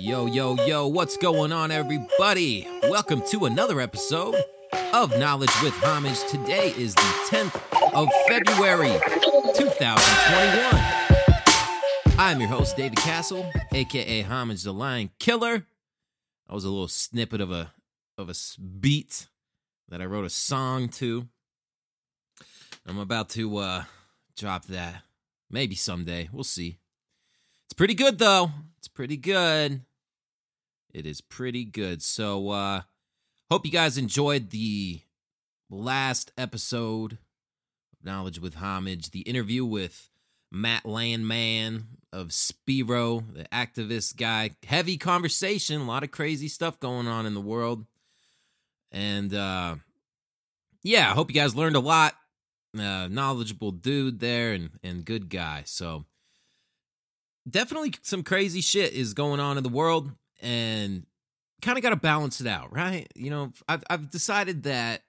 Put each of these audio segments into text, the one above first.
Yo, yo, yo, what's going on, everybody? Welcome to another episode of Knowledge with Homage. Today is the 10th of February, 2021. I'm your host, David Castle, aka Homage the Lion Killer. That was a little snippet of a of a beat that I wrote a song to. I'm about to uh drop that. Maybe someday. We'll see. It's pretty good though. It's pretty good. It is pretty good. So uh hope you guys enjoyed the last episode of Knowledge with Homage, the interview with Matt Landman of Spiro, the activist guy. Heavy conversation, a lot of crazy stuff going on in the world. And uh yeah, I hope you guys learned a lot. Uh knowledgeable dude there and and good guy. So definitely some crazy shit is going on in the world and kind of got to balance it out, right? You know, I've I've decided that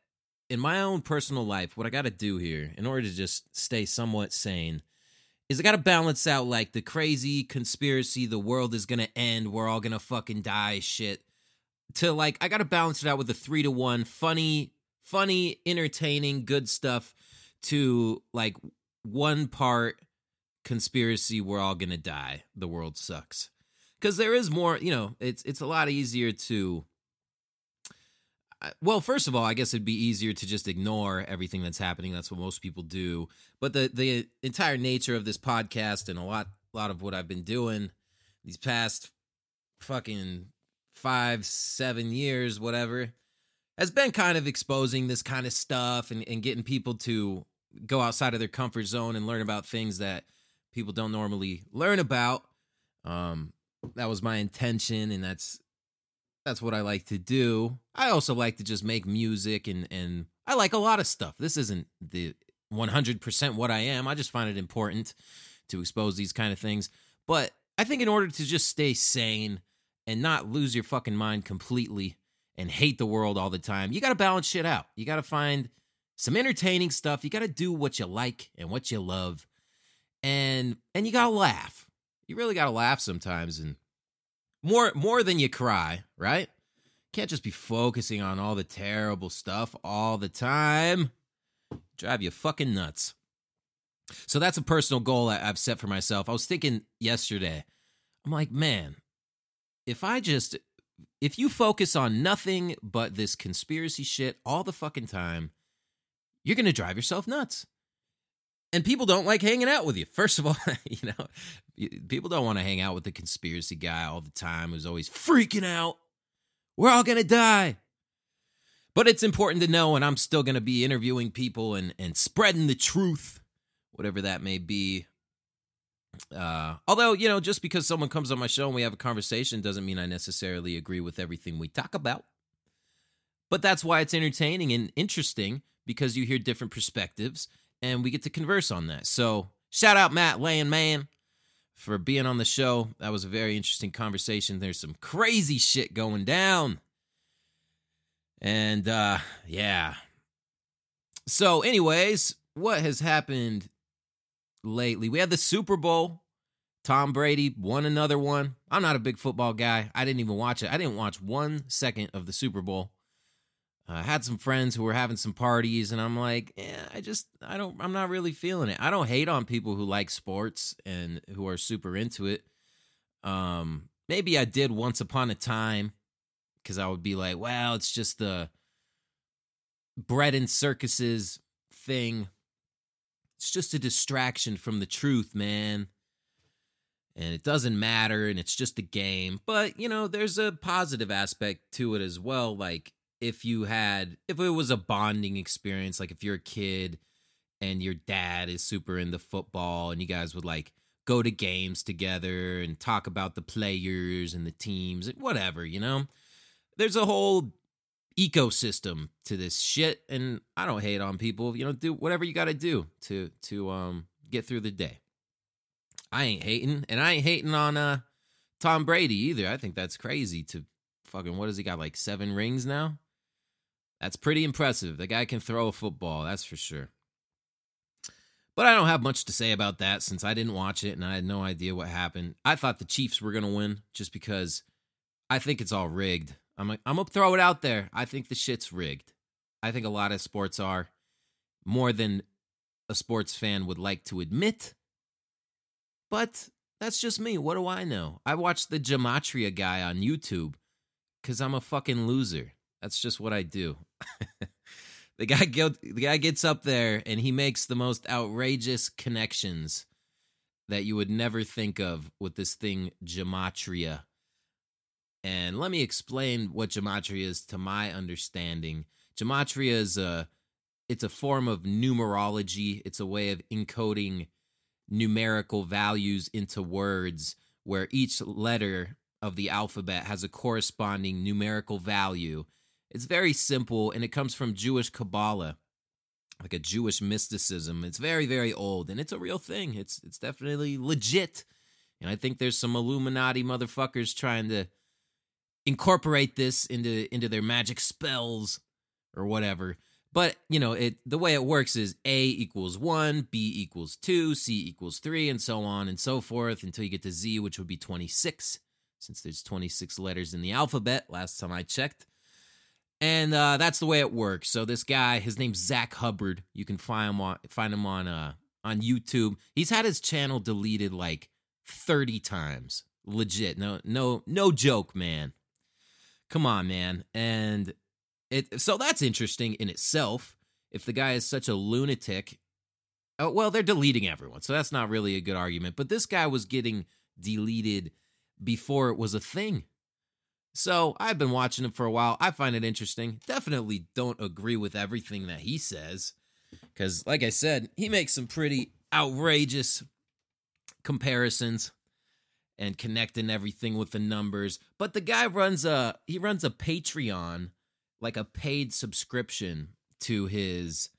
in my own personal life, what I got to do here in order to just stay somewhat sane is I got to balance out like the crazy conspiracy, the world is to end, we're all to fucking die shit to like I got to balance it out with a 3 to 1 funny funny, entertaining, good stuff to like one part conspiracy we're all to die. The world sucks. Cuz there is more, you know, it's it's a lot easier to well, first of all, I guess it'd be easier to just ignore everything that's happening. That's what most people do. But the the entire nature of this podcast and a lot lot of what I've been doing these past fucking five, seven years, whatever, has been kind of exposing this kind of stuff and, and getting people to go outside of their comfort zone and learn about things that people don't normally learn about. Um, that was my intention, and that's that's what I like to do. I also like to just make music and and I like a lot of stuff. This isn't the 100% what I am. I just find it important to expose these kind of things. But I think in order to just stay sane and not lose your fucking mind completely and hate the world all the time, you got to balance shit out. You got to find some entertaining stuff. You got to do what you like and what you love. And and you got to laugh. You really got to laugh sometimes and more more than you cry, right? Can't just be focusing on all the terrible stuff all the time. Drive you fucking nuts. So that's a personal goal I've set for myself. I was thinking yesterday, I'm like, man, if I just if you focus on nothing but this conspiracy shit all the fucking time, you're gonna drive yourself nuts. And people don't like hanging out with you. First of all, you know, people don't want to hang out with the conspiracy guy all the time who's always freaking out. We're all gonna die. But it's important to know, and I'm still gonna be interviewing people and and spreading the truth, whatever that may be. Uh, although you know, just because someone comes on my show and we have a conversation doesn't mean I necessarily agree with everything we talk about. But that's why it's entertaining and interesting because you hear different perspectives and we get to converse on that. So shout out Matt Landman for being on the show. That was a very interesting conversation. There's some crazy shit going down. And uh yeah. So anyways, what has happened lately? We had the Super Bowl. Tom Brady won another one. I'm not a big football guy. I didn't even watch it. I didn't watch one second of the Super Bowl. I had some friends who were having some parties, and I'm like, yeah, I just, I don't, I'm not really feeling it. I don't hate on people who like sports and who are super into it. Um, maybe I did once upon a time because I would be like, well, it's just the bread and circuses thing. It's just a distraction from the truth, man. And it doesn't matter, and it's just a game. But, you know, there's a positive aspect to it as well. Like, if you had if it was a bonding experience like if you're a kid and your dad is super into football and you guys would like go to games together and talk about the players and the teams and whatever you know? There's a whole ecosystem to this shit and i don't hate on people you know do whatever you got to do to to um get through the day. I ain't hating and i ain't hating on uh tom brady either. I think that's crazy to fucking what has he got like seven rings now that's pretty impressive. The guy can throw a football, that's for sure. But I don't have much to say about that since I didn't watch it and I had no idea what happened. I thought the Chiefs were going to win just because I think it's all rigged. I'm like, I'm gonna throw it out there. I think the shit's rigged. I think a lot of sports are more than a sports fan would like to admit. But that's just me. What do I know? I watch the Gematria guy on YouTube because I'm a fucking loser. That's just what I do. the guy go, the guy gets up there and he makes the most outrageous connections that you would never think of with this thing gematria. And let me explain what gematria is to my understanding. Gematria is a it's a form of numerology. It's a way of encoding numerical values into words where each letter of the alphabet has a corresponding numerical value. It's very simple and it comes from Jewish Kabbalah, like a Jewish mysticism. It's very, very old and it's a real thing. It's it's definitely legit. And I think there's some Illuminati motherfuckers trying to incorporate this into into their magic spells or whatever. But you know, it the way it works is A equals one, B equals two, C equals three, and so on and so forth until you get to Z, which would be 26, since there's 26 letters in the alphabet, last time I checked. And uh, that's the way it works. So this guy, his name's Zach Hubbard. You can find him on find him on uh on YouTube. He's had his channel deleted like 30 times. Legit. No, no, no joke, man. Come on, man. And it so that's interesting in itself. If the guy is such a lunatic, oh, well, they're deleting everyone, so that's not really a good argument. But this guy was getting deleted before it was a thing. So I've been watching him for a while. I find it interesting. Definitely don't agree with everything that he says. Because, like I said, he makes some pretty outrageous comparisons and connecting everything with the numbers. But the guy runs a he runs a Patreon like a paid subscription to his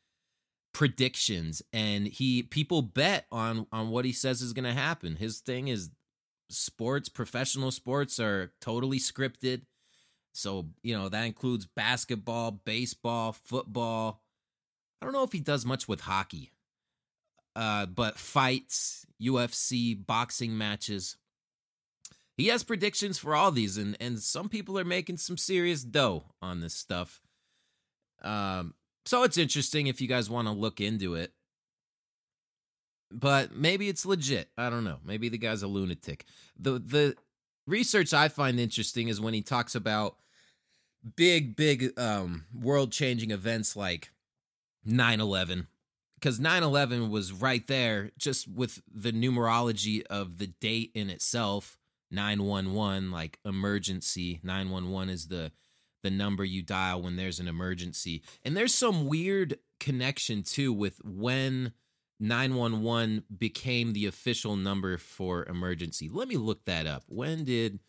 predictions and he people bet on on what he says is going to happen his thing is sports professional sports are totally scripted so you know that includes basketball baseball football i don't know if he does much with hockey uh but fights ufc boxing matches he has predictions for all these, and and some people are making some serious dough on this stuff. Um, so it's interesting if you guys want to look into it. But maybe it's legit. I don't know. Maybe the guy's a lunatic. The the research I find interesting is when he talks about big, big um, world changing events like 9 11. Because 9 11 was right there, just with the numerology of the date in itself 911 like emergency 911 is the the number you dial when there's an emergency and there's some weird connection too with when 911 became the official number for emergency let me look that up when did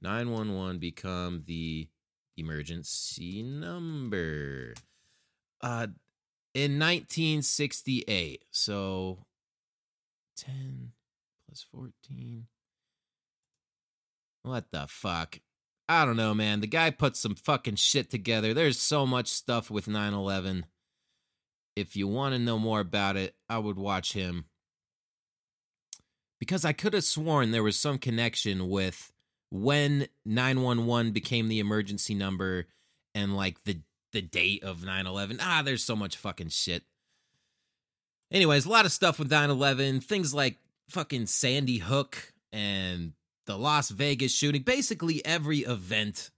911 become the emergency number uh in 1968 so 10 plus 14 what the fuck? I don't know, man. The guy put some fucking shit together. There's so much stuff with 9 11. If you want to know more about it, I would watch him. Because I could have sworn there was some connection with when 911 became the emergency number and like the the date of 9/11. Ah, there's so much fucking shit. Anyways, a lot of stuff with 9/11, things like fucking Sandy Hook and the Las Vegas shooting, basically every event.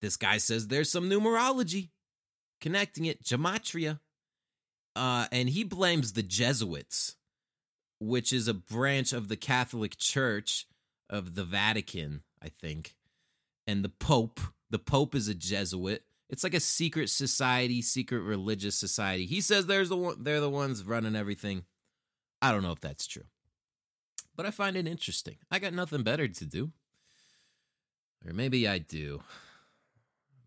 This guy says there's some numerology connecting it, gematria. Uh, and he blames the Jesuits, which is a branch of the Catholic Church of the Vatican, I think. And the Pope, the Pope is a Jesuit. It's like a secret society, secret religious society. He says there's the one, they're the ones running everything. I don't know if that's true but I find it interesting. I got nothing better to do. Or maybe I do.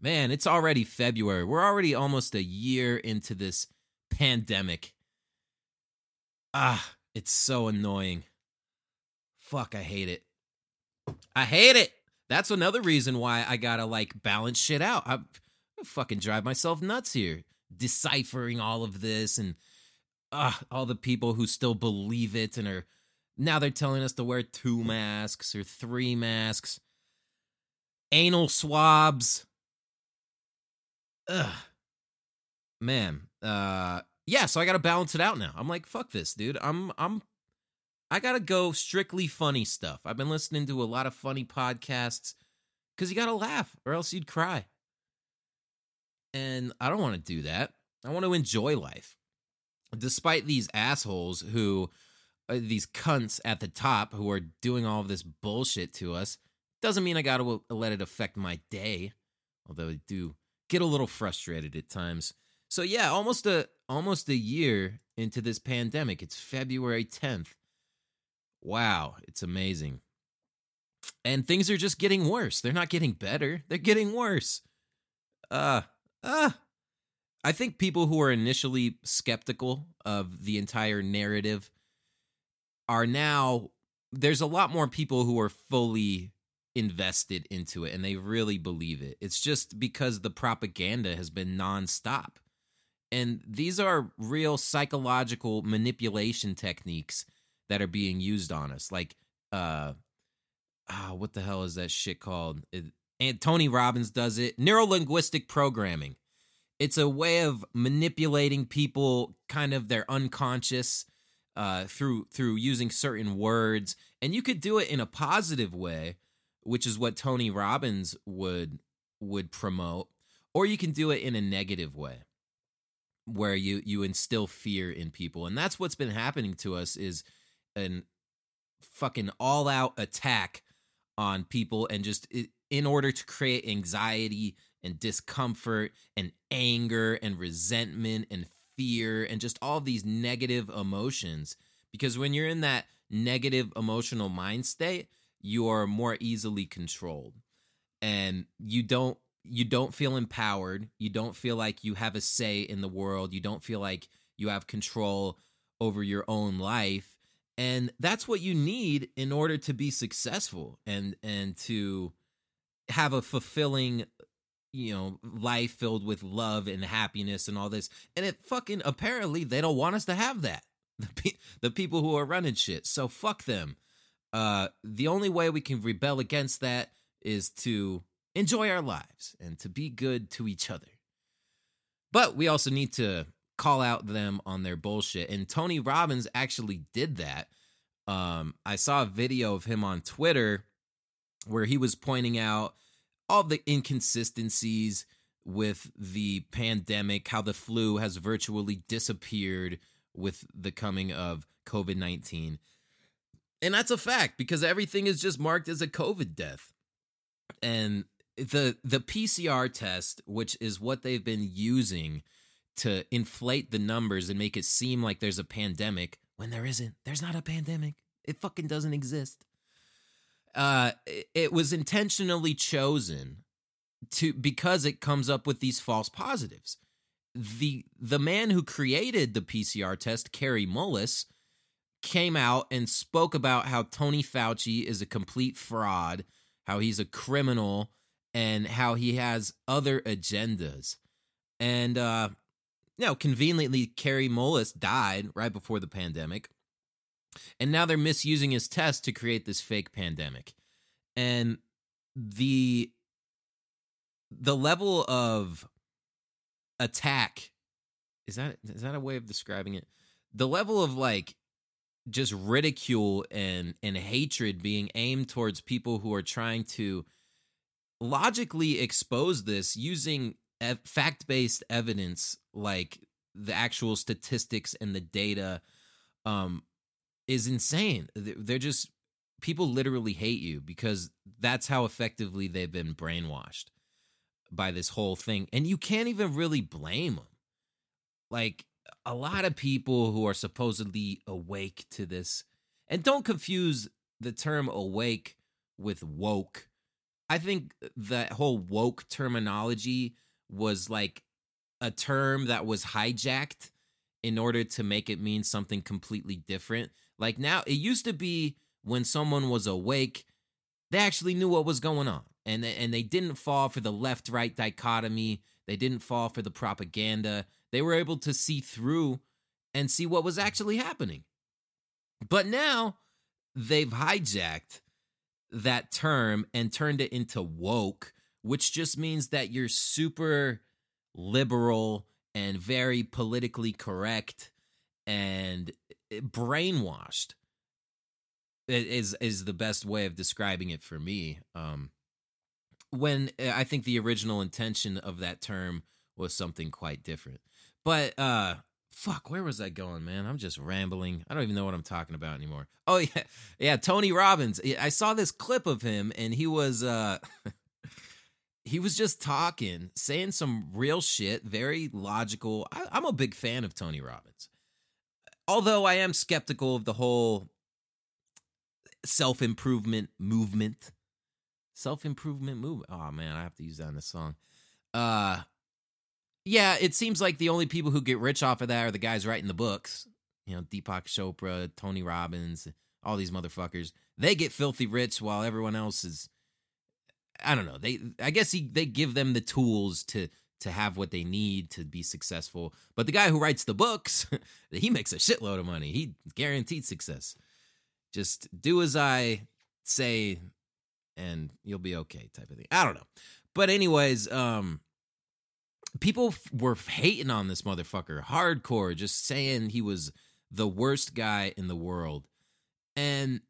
Man, it's already February. We're already almost a year into this pandemic. Ah, it's so annoying. Fuck, I hate it. I hate it. That's another reason why I gotta like balance shit out. I, I fucking drive myself nuts here, deciphering all of this and uh, all the people who still believe it and are now they're telling us to wear two masks or three masks. anal swabs. Ugh. Man, uh yeah, so I got to balance it out now. I'm like, fuck this, dude. I'm I'm I got to go strictly funny stuff. I've been listening to a lot of funny podcasts cuz you got to laugh or else you'd cry. And I don't want to do that. I want to enjoy life. Despite these assholes who uh, these cunts at the top who are doing all this bullshit to us, doesn't mean I got to let it affect my day. Although I do get a little frustrated at times. So yeah, almost a almost a year into this pandemic. It's February 10th. Wow, it's amazing. And things are just getting worse. They're not getting better. They're getting worse. Uh uh I think people who are initially skeptical of the entire narrative are now there's a lot more people who are fully invested into it and they really believe it. It's just because the propaganda has been nonstop. And these are real psychological manipulation techniques that are being used on us. Like, uh, oh, what the hell is that shit called? It, and Tony Robbins does it. Neuro linguistic programming. It's a way of manipulating people, kind of their unconscious, uh, through through using certain words, and you could do it in a positive way, which is what Tony Robbins would would promote, or you can do it in a negative way where you you instill fear in people. And that's what's been happening to us is an fucking all out attack on people and just in order to create anxiety and discomfort and anger and resentment and fear and just all these negative emotions. Because when you're in that negative emotional mind state you are more easily controlled. And you don't you don't feel empowered. You don't feel like you have a say in the world. You don't feel like you have control over your own life. And that's what you need in order to be successful and and to have a fulfilling you know life filled with love and happiness and all this. And it fucking apparently they don't want us to have that. The pe- the people who are running shit. So fuck them. Uh the only way we can rebel against that is to enjoy our lives and to be good to each other. But we also need to call out them on their bullshit. And Tony Robbins actually did that. Um, I saw a video of him on Twitter where he was pointing out all the inconsistencies with the pandemic, how the flu has virtually disappeared with the coming of COVID 19. And that's a fact because everything is just marked as a COVID death. And the the PCR test, which is what they've been using to inflate the numbers and make it seem like there's a pandemic when there isn't. There's not a pandemic. It fucking doesn't exist. Uh, it was intentionally chosen to because it comes up with these false positives. The the man who created the PCR test, Kary Mullis, came out and spoke about how Tony Fauci is a complete fraud, how he's a criminal, and how he has other agendas. And uh you know, conveniently Kary Mullis died right before the pandemic. And now they're misusing his test to create this fake pandemic. And the the level of attack is that is that a way of describing it? The level of like just ridicule and and hatred being aimed towards people who are trying to logically expose this using fact based evidence like the actual statistics and the data um, is insane. They're just people literally hate you because that's how effectively they've been brainwashed by this whole thing. And you can't even really blame them. Like a lot of people who are supposedly awake to this, and don't confuse the term awake with woke I think that whole woke terminology was like a term that was hijacked in order to make it mean something completely different. Like now, it used to be when someone was awake, they actually knew what was going on, and they, and they didn't fall for the left right dichotomy. They didn't fall for the propaganda. They were able to see through and see what was actually happening. But now they've hijacked that term and turned it into woke, which just means that you're super liberal and very politically correct and brainwashed is is the best way of describing it for me. Um when eh, i think the original intention of that term was something quite different. But uh fuck where was i going man? I'm just rambling. I don't even know what i'm talking about anymore. Oh yeah. Yeah tony robbins. I saw this clip of him and he was uh he was just talking saying some real shit very logical. I, i'm a big fan of tony robbins. Although i am skeptical of the whole self-improvement movement. Self-improvement movement oh man i have to use that in the song. Uh yeah, it seems like the only people who get rich off of that are the guys writing the books. You know, Deepak Chopra, Tony Robbins, all these motherfuckers. They get filthy rich while everyone else is I don't know. They I guess he, they give them the tools to to have what they need to be successful. But the guy who writes the books, he makes a shitload of money. He guaranteed success. Just do as I say and you'll be okay type of thing. I don't know. But anyways, um people f- were hating on this motherfucker hardcore, just saying he was the worst guy in the world. And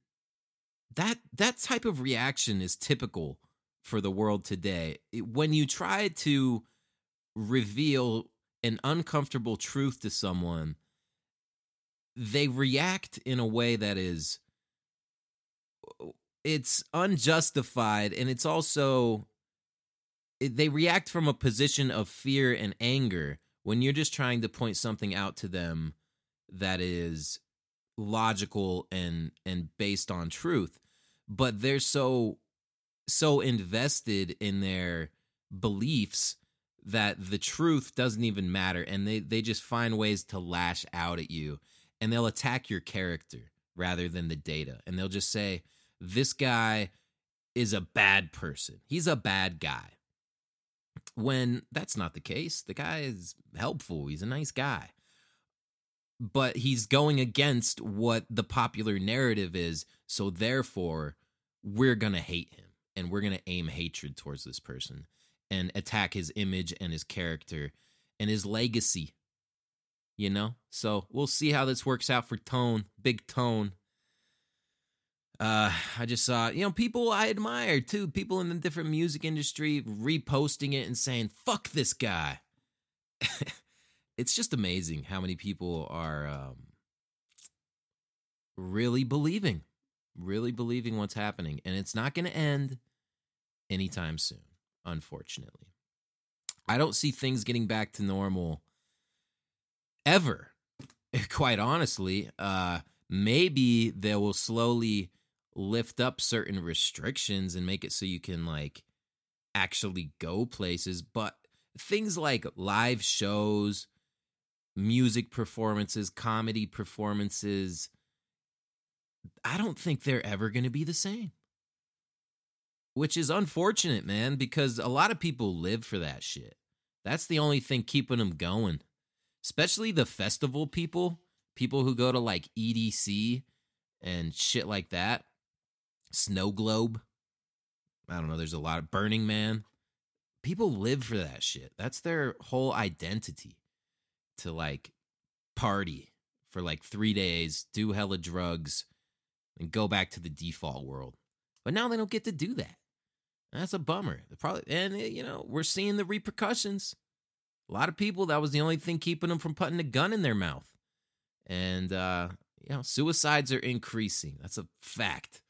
that that type of reaction is typical for the world today. When you try to reveal an uncomfortable truth to someone, they react in a way that is uh, it's unjustified and it's also they react from a position of fear and anger when you're just trying to point something out to them that is logical and and based on truth but they're so so invested in their beliefs that the truth doesn't even matter and they they just find ways to lash out at you and they'll attack your character rather than the data and they'll just say this guy is a bad person. He's a bad guy when that's not the case. The guy is helpful, he's a nice guy. But he's going against what the popular narrative is, so therefore we're going to hate him and we're going to aim hatred towards this person and attack his image and his character and his legacy. You know? So we'll see how this works out for Tone, Big Tone. Uh, I just saw, you know, people I admire too, people in the different music industry reposting it and saying, fuck this guy. it's just amazing how many people are um, really believing, really believing what's happening. And it's not going to end anytime soon, unfortunately. I don't see things getting back to normal ever, quite honestly. Uh, maybe they will slowly lift up certain restrictions and make it so you can like actually go places but things like live shows music performances comedy performances i don't think they're ever going to be the same. Which is unfortunate man because a lot of people live for that shit. That's the only thing keeping them going. Especially the festival people people who go to like edc and shit like that Snow Globe. I don't know. There's a lot of Burning Man. People live for that shit. That's their whole identity to like party for like three days, do hella drugs, and go back to the default world. But now they don't get to do that. That's a bummer. probably and eh, you know we're seeing the repercussions. A lot of people that was the only thing keeping them from putting a gun in their mouth, and uh, you know suicides are increasing. That's a fact.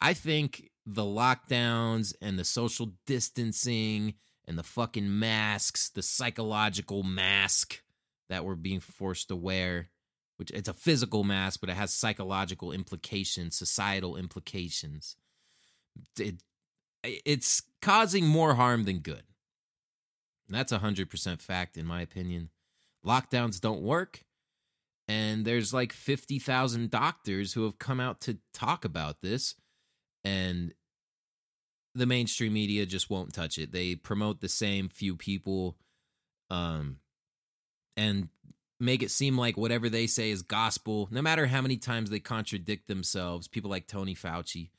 I think the lockdowns and the social distancing and the fucking masks, the psychological mask that we're being forced to wear, which it's a physical mask, but it has psychological implications, societal implications. It, it's causing more harm than good. That's a 100% fact, in my opinion. Lockdowns don't work. And there's like 50,000 doctors who have come out to talk about this and the mainstream media just won't touch it. They promote the same few people um and make it seem like whatever they say is gospel no matter how many times they contradict themselves. People like Tony Fauci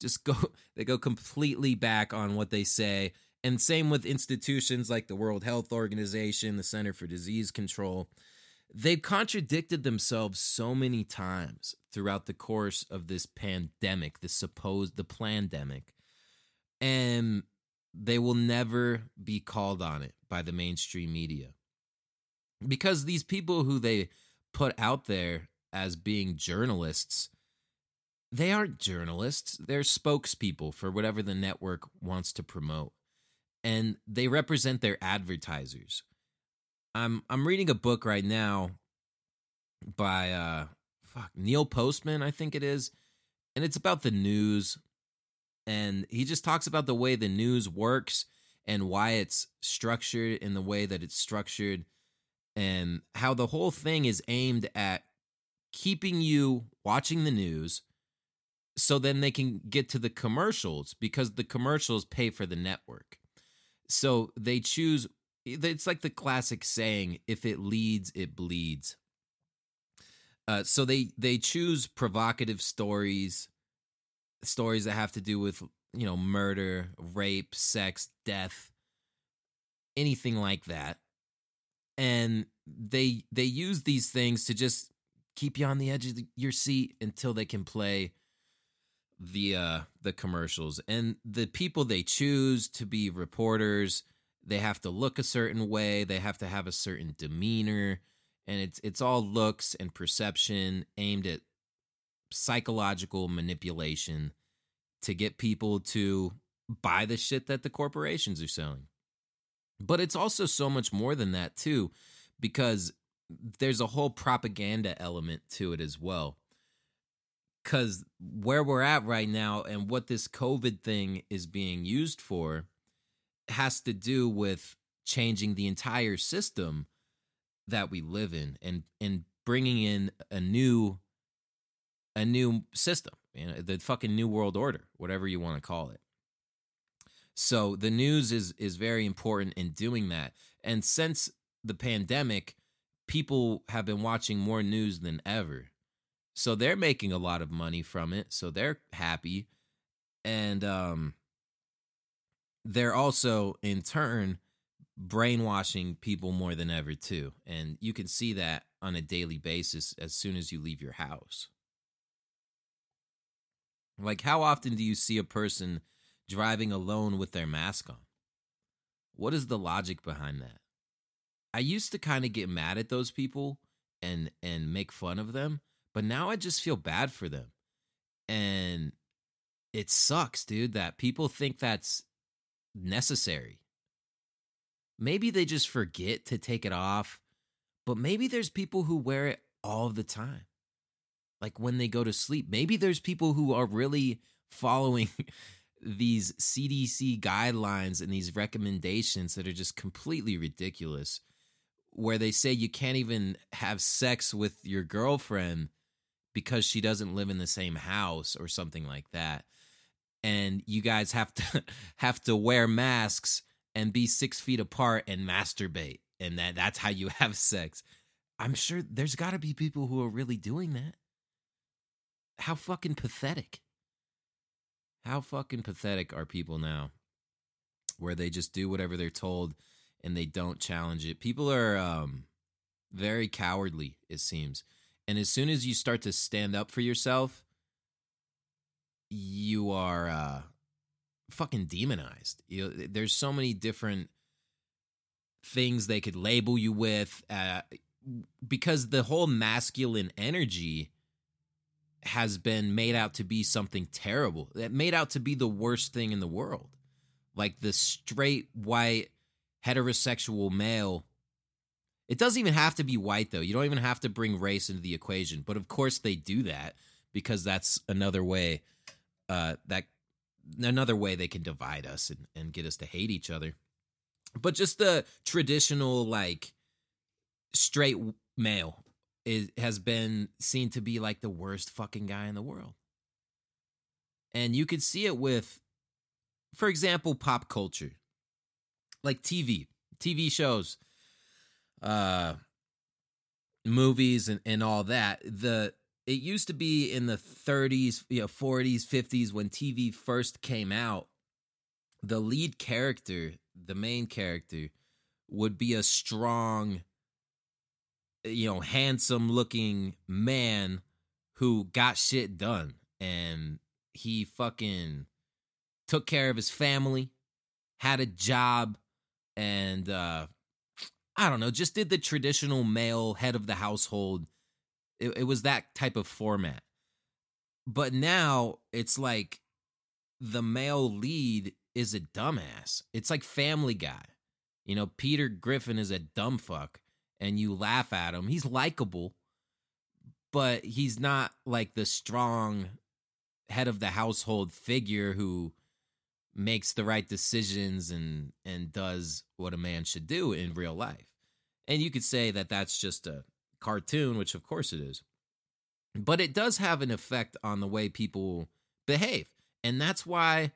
just go they go completely back on what they say and same with institutions like the World Health Organization, the Center for Disease Control. They've contradicted themselves so many times throughout the course of this pandemic, the supposed the pandemic. And they will never be called on it by the mainstream media. Because these people who they put out there as being journalists, they aren't journalists. They're spokespeople for whatever the network wants to promote. And they represent their advertisers. I'm I'm reading a book right now by uh fuck Neil Postman, I think it is, and it's about the news and he just talks about the way the news works and why it's structured in the way that it's structured and how the whole thing is aimed at keeping you watching the news so then they can get to the commercials because the commercials pay for the network. So they choose it's like the classic saying if it leads it bleeds. Uh, so they they choose provocative stories stories that have to do with you know murder, rape, sex, death, anything like that. And they they use these things to just keep you on the edge of the, your seat until they can play the uh the commercials and the people they choose to be reporters they have to look a certain way they have to have a certain demeanor and it's it's all looks and perception aimed at psychological manipulation to get people to buy the shit that the corporations are selling. But it's also so much more than that, too, because there's a whole propaganda element to it as well. Because where we're at right now and what this COVID thing is being used for has to do with changing the entire system that we live in and and bringing in a new a new system, you know, the fucking new world order, whatever you want to call it. So the news is is very important in doing that. And since the pandemic, people have been watching more news than ever. So they're making a lot of money from it, so they're happy. And um they're also in turn brainwashing people more than ever too. And you can see that on a daily basis as soon as you leave your house. Like, how often do you see a person driving alone with their mask on? What is the logic behind that? I used to kind of get mad at those people and and make fun of them, but now I just feel bad for them. And it sucks, dude, that people think that's necessary. Maybe they just forget to take it off, but maybe there's people who wear it all the time like when they go to sleep. Maybe there's people who are really following these CDC guidelines and these recommendations that are just completely ridiculous, where they say you can't even have sex with your girlfriend because she doesn't live in the same house or something like that. And you guys have to have to wear masks and be six feet apart and masturbate. And that that's how you have sex. I'm sure there's got to be people who are really doing that how fucking pathetic. How fucking pathetic are people now where they just do whatever they're told and they don't challenge it? People are um, very cowardly, it seems. And as soon as you start to stand up for yourself, you are uh, fucking demonized. You know, there's so many different things they could label you with uh, because the whole masculine energy has been made out to be something terrible, that made out to be the worst thing in the world. Like the straight white heterosexual male. It doesn't even have to be white though. You don't even have to bring race into the equation. But of course they do that because that's another way uh that another way they can divide us and, and get us to hate each other. But just the traditional like straight male is has been seen to be like the worst fucking guy in the world. And you could see it with, for example, pop culture, like TV, TV shows, uh, movies, and, and all that. The it used to be in the 30s, you know, 40s, 50s when TV first came out, the lead character, the main character, would be a strong, you know, handsome looking man who got shit done. And he fucking took care of his family, had a job, and uh I don't know, just did the traditional male head of the household. It, it was that type of format. But now it's like the male lead is a dumbass. It's like Family Guy. You know, Peter Griffin is a dumb fuck and you laugh at him. He's likable, but he's not like the strong head of the household figure who makes the right decisions and and does what a man should do in real life. And you could say that that's just a cartoon, which of course it is. But it does have an effect on the way people behave. And that's why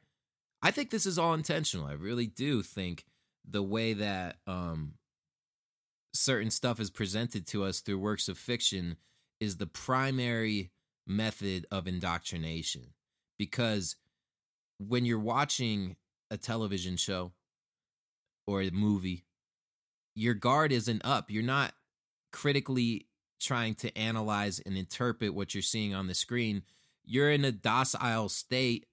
I think this is all intentional. I really do think the way that um certain stuff is presented to us through works of fiction is the primary method of indoctrination because when you're watching a television show or a movie, your guard isn't up. You're not critically trying to analyze and interpret what you're seeing on the screen. You're in a docile state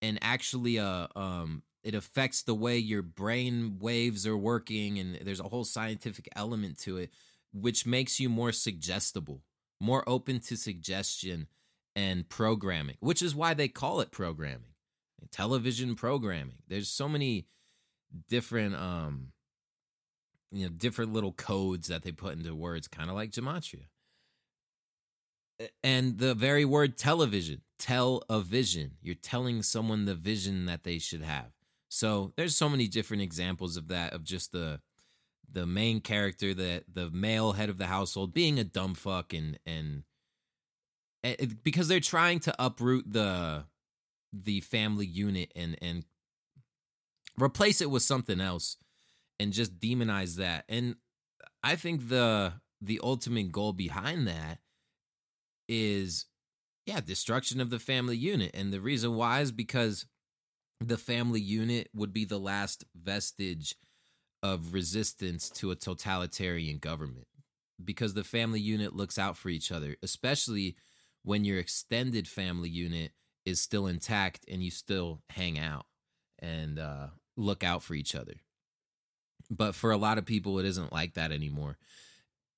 and actually uh um it affects the way your brain waves are working and there's a whole scientific element to it which makes you more suggestible, more open to suggestion and programming, which is why they call it programming television programming. There's so many different um you know different little codes that they put into words kind of like gematria. And the very word television, tell a vision. You're telling someone the vision that they should have. So there's so many different examples of that of just the the main character, the the male head of the household being a dumb fuck and and it, because they're trying to uproot the the family unit and and replace it with something else and just demonize that. And I think the the ultimate goal behind that is yeah, destruction of the family unit. And the reason why is because the family unit would be the last vestige of resistance to a totalitarian government because the family unit looks out for each other, especially when your extended family unit is still intact and you still hang out and uh, look out for each other. But for a lot of people, it isn't like that anymore.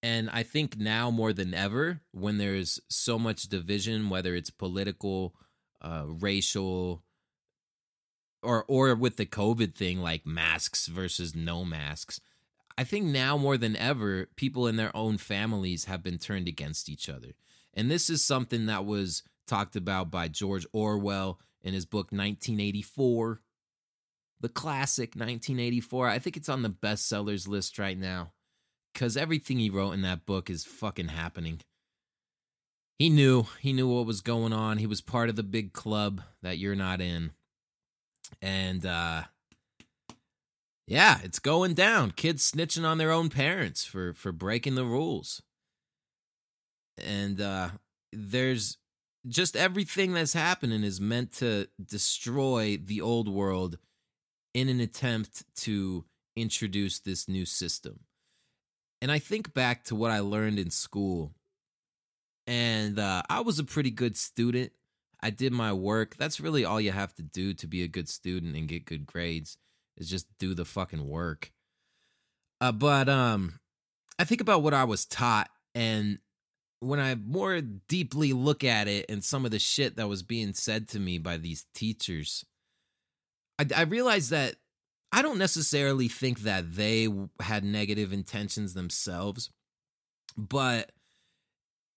And I think now more than ever, when there's so much division, whether it's political, uh, racial, or or with the COVID thing, like masks versus no masks, I think now more than ever, people in their own families have been turned against each other. And this is something that was talked about by George Orwell in his book 1984. The classic 1984. I think it's on the bestsellers list right now because everything he wrote in that book is fucking happening. He knew, he knew what was going on. He was part of the big club that you're not in. And uh yeah, it's going down. Kids snitching on their own parents for for breaking the rules. And uh there's just everything that's happening is meant to destroy the old world in an attempt to introduce this new system. And I think back to what I learned in school. And uh, I was a pretty good student. I did my work. That's really all you have to do to be a good student and get good grades is just do the fucking work. Uh, but um, I think about what I was taught, and when I more deeply look at it and some of the shit that was being said to me by these teachers, I, I realized that I don't necessarily think that they had negative intentions themselves, but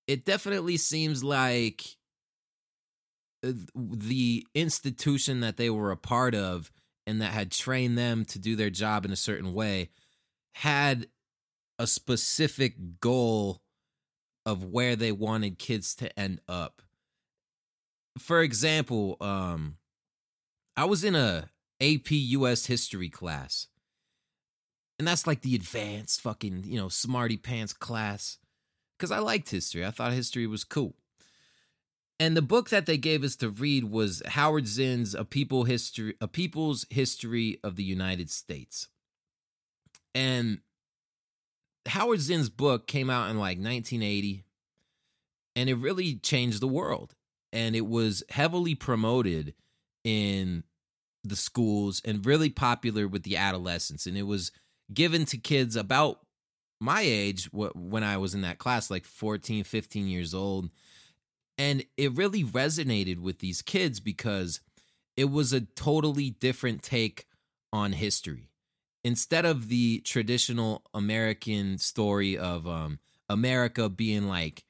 it definitely seems like uh, the institution that they were a part of and that had trained them to do their job in a certain way had a specific goal of where they wanted kids to end up. For example, um I was in a AP US history class. And that's like the advanced fucking, you know, smarty pants class cuz I liked history. I thought history was cool. and the book that they gave us to read was Howard Zinn's A People History A People's History of the United States. And Howard Zinn's book came out in like 1980 and it really changed the world. And it was heavily promoted in the schools and really popular with the adolescents. And it was given to kids about my age when I was in that class, like 14, 15 years old. And it really resonated with these kids because it was a totally different take on history. Instead of the traditional American story of um, America being like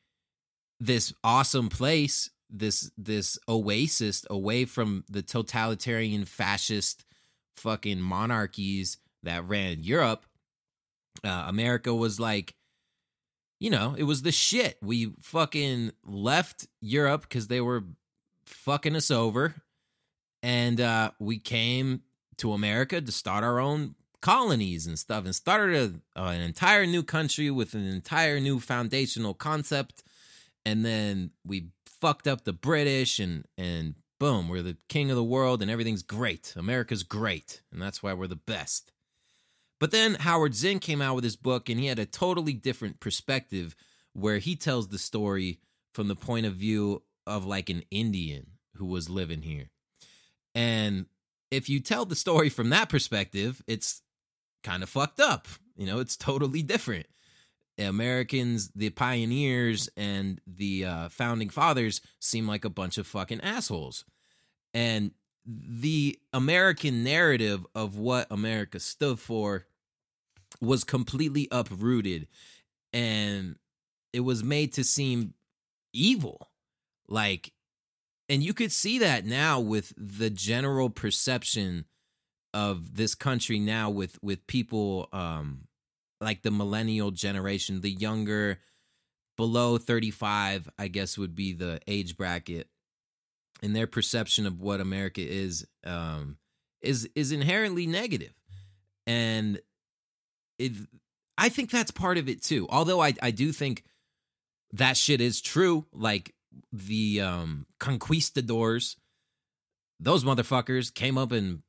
this awesome place, this this oasis away from the totalitarian fascist fucking monarchies that ran Europe, uh, America was like you know, it was the shit. We fucking left Europe because they were fucking us over. And uh, we came to America to start our own colonies and stuff and started a, uh, an entire new country with an entire new foundational concept. And then we fucked up the British and, and boom, we're the king of the world and everything's great. America's great. And that's why we're the best. But then Howard Zinn came out with his book and he had a totally different perspective where he tells the story from the point of view of like an Indian who was living here. And if you tell the story from that perspective, it's kind of fucked up. You know, it's totally different. Americans, the pioneers, and the uh, founding fathers seem like a bunch of fucking assholes. And the American narrative of what America stood for was completely uprooted and it was made to seem evil. Like, and you could see that now with the general perception of this country now with with people um like the millennial generation the younger below 35 i guess would be the age bracket and their perception of what america is um is is inherently negative and it, I think that's part of it too. Although I I do think that shit is true. Like the um conquistadors, those motherfuckers came up and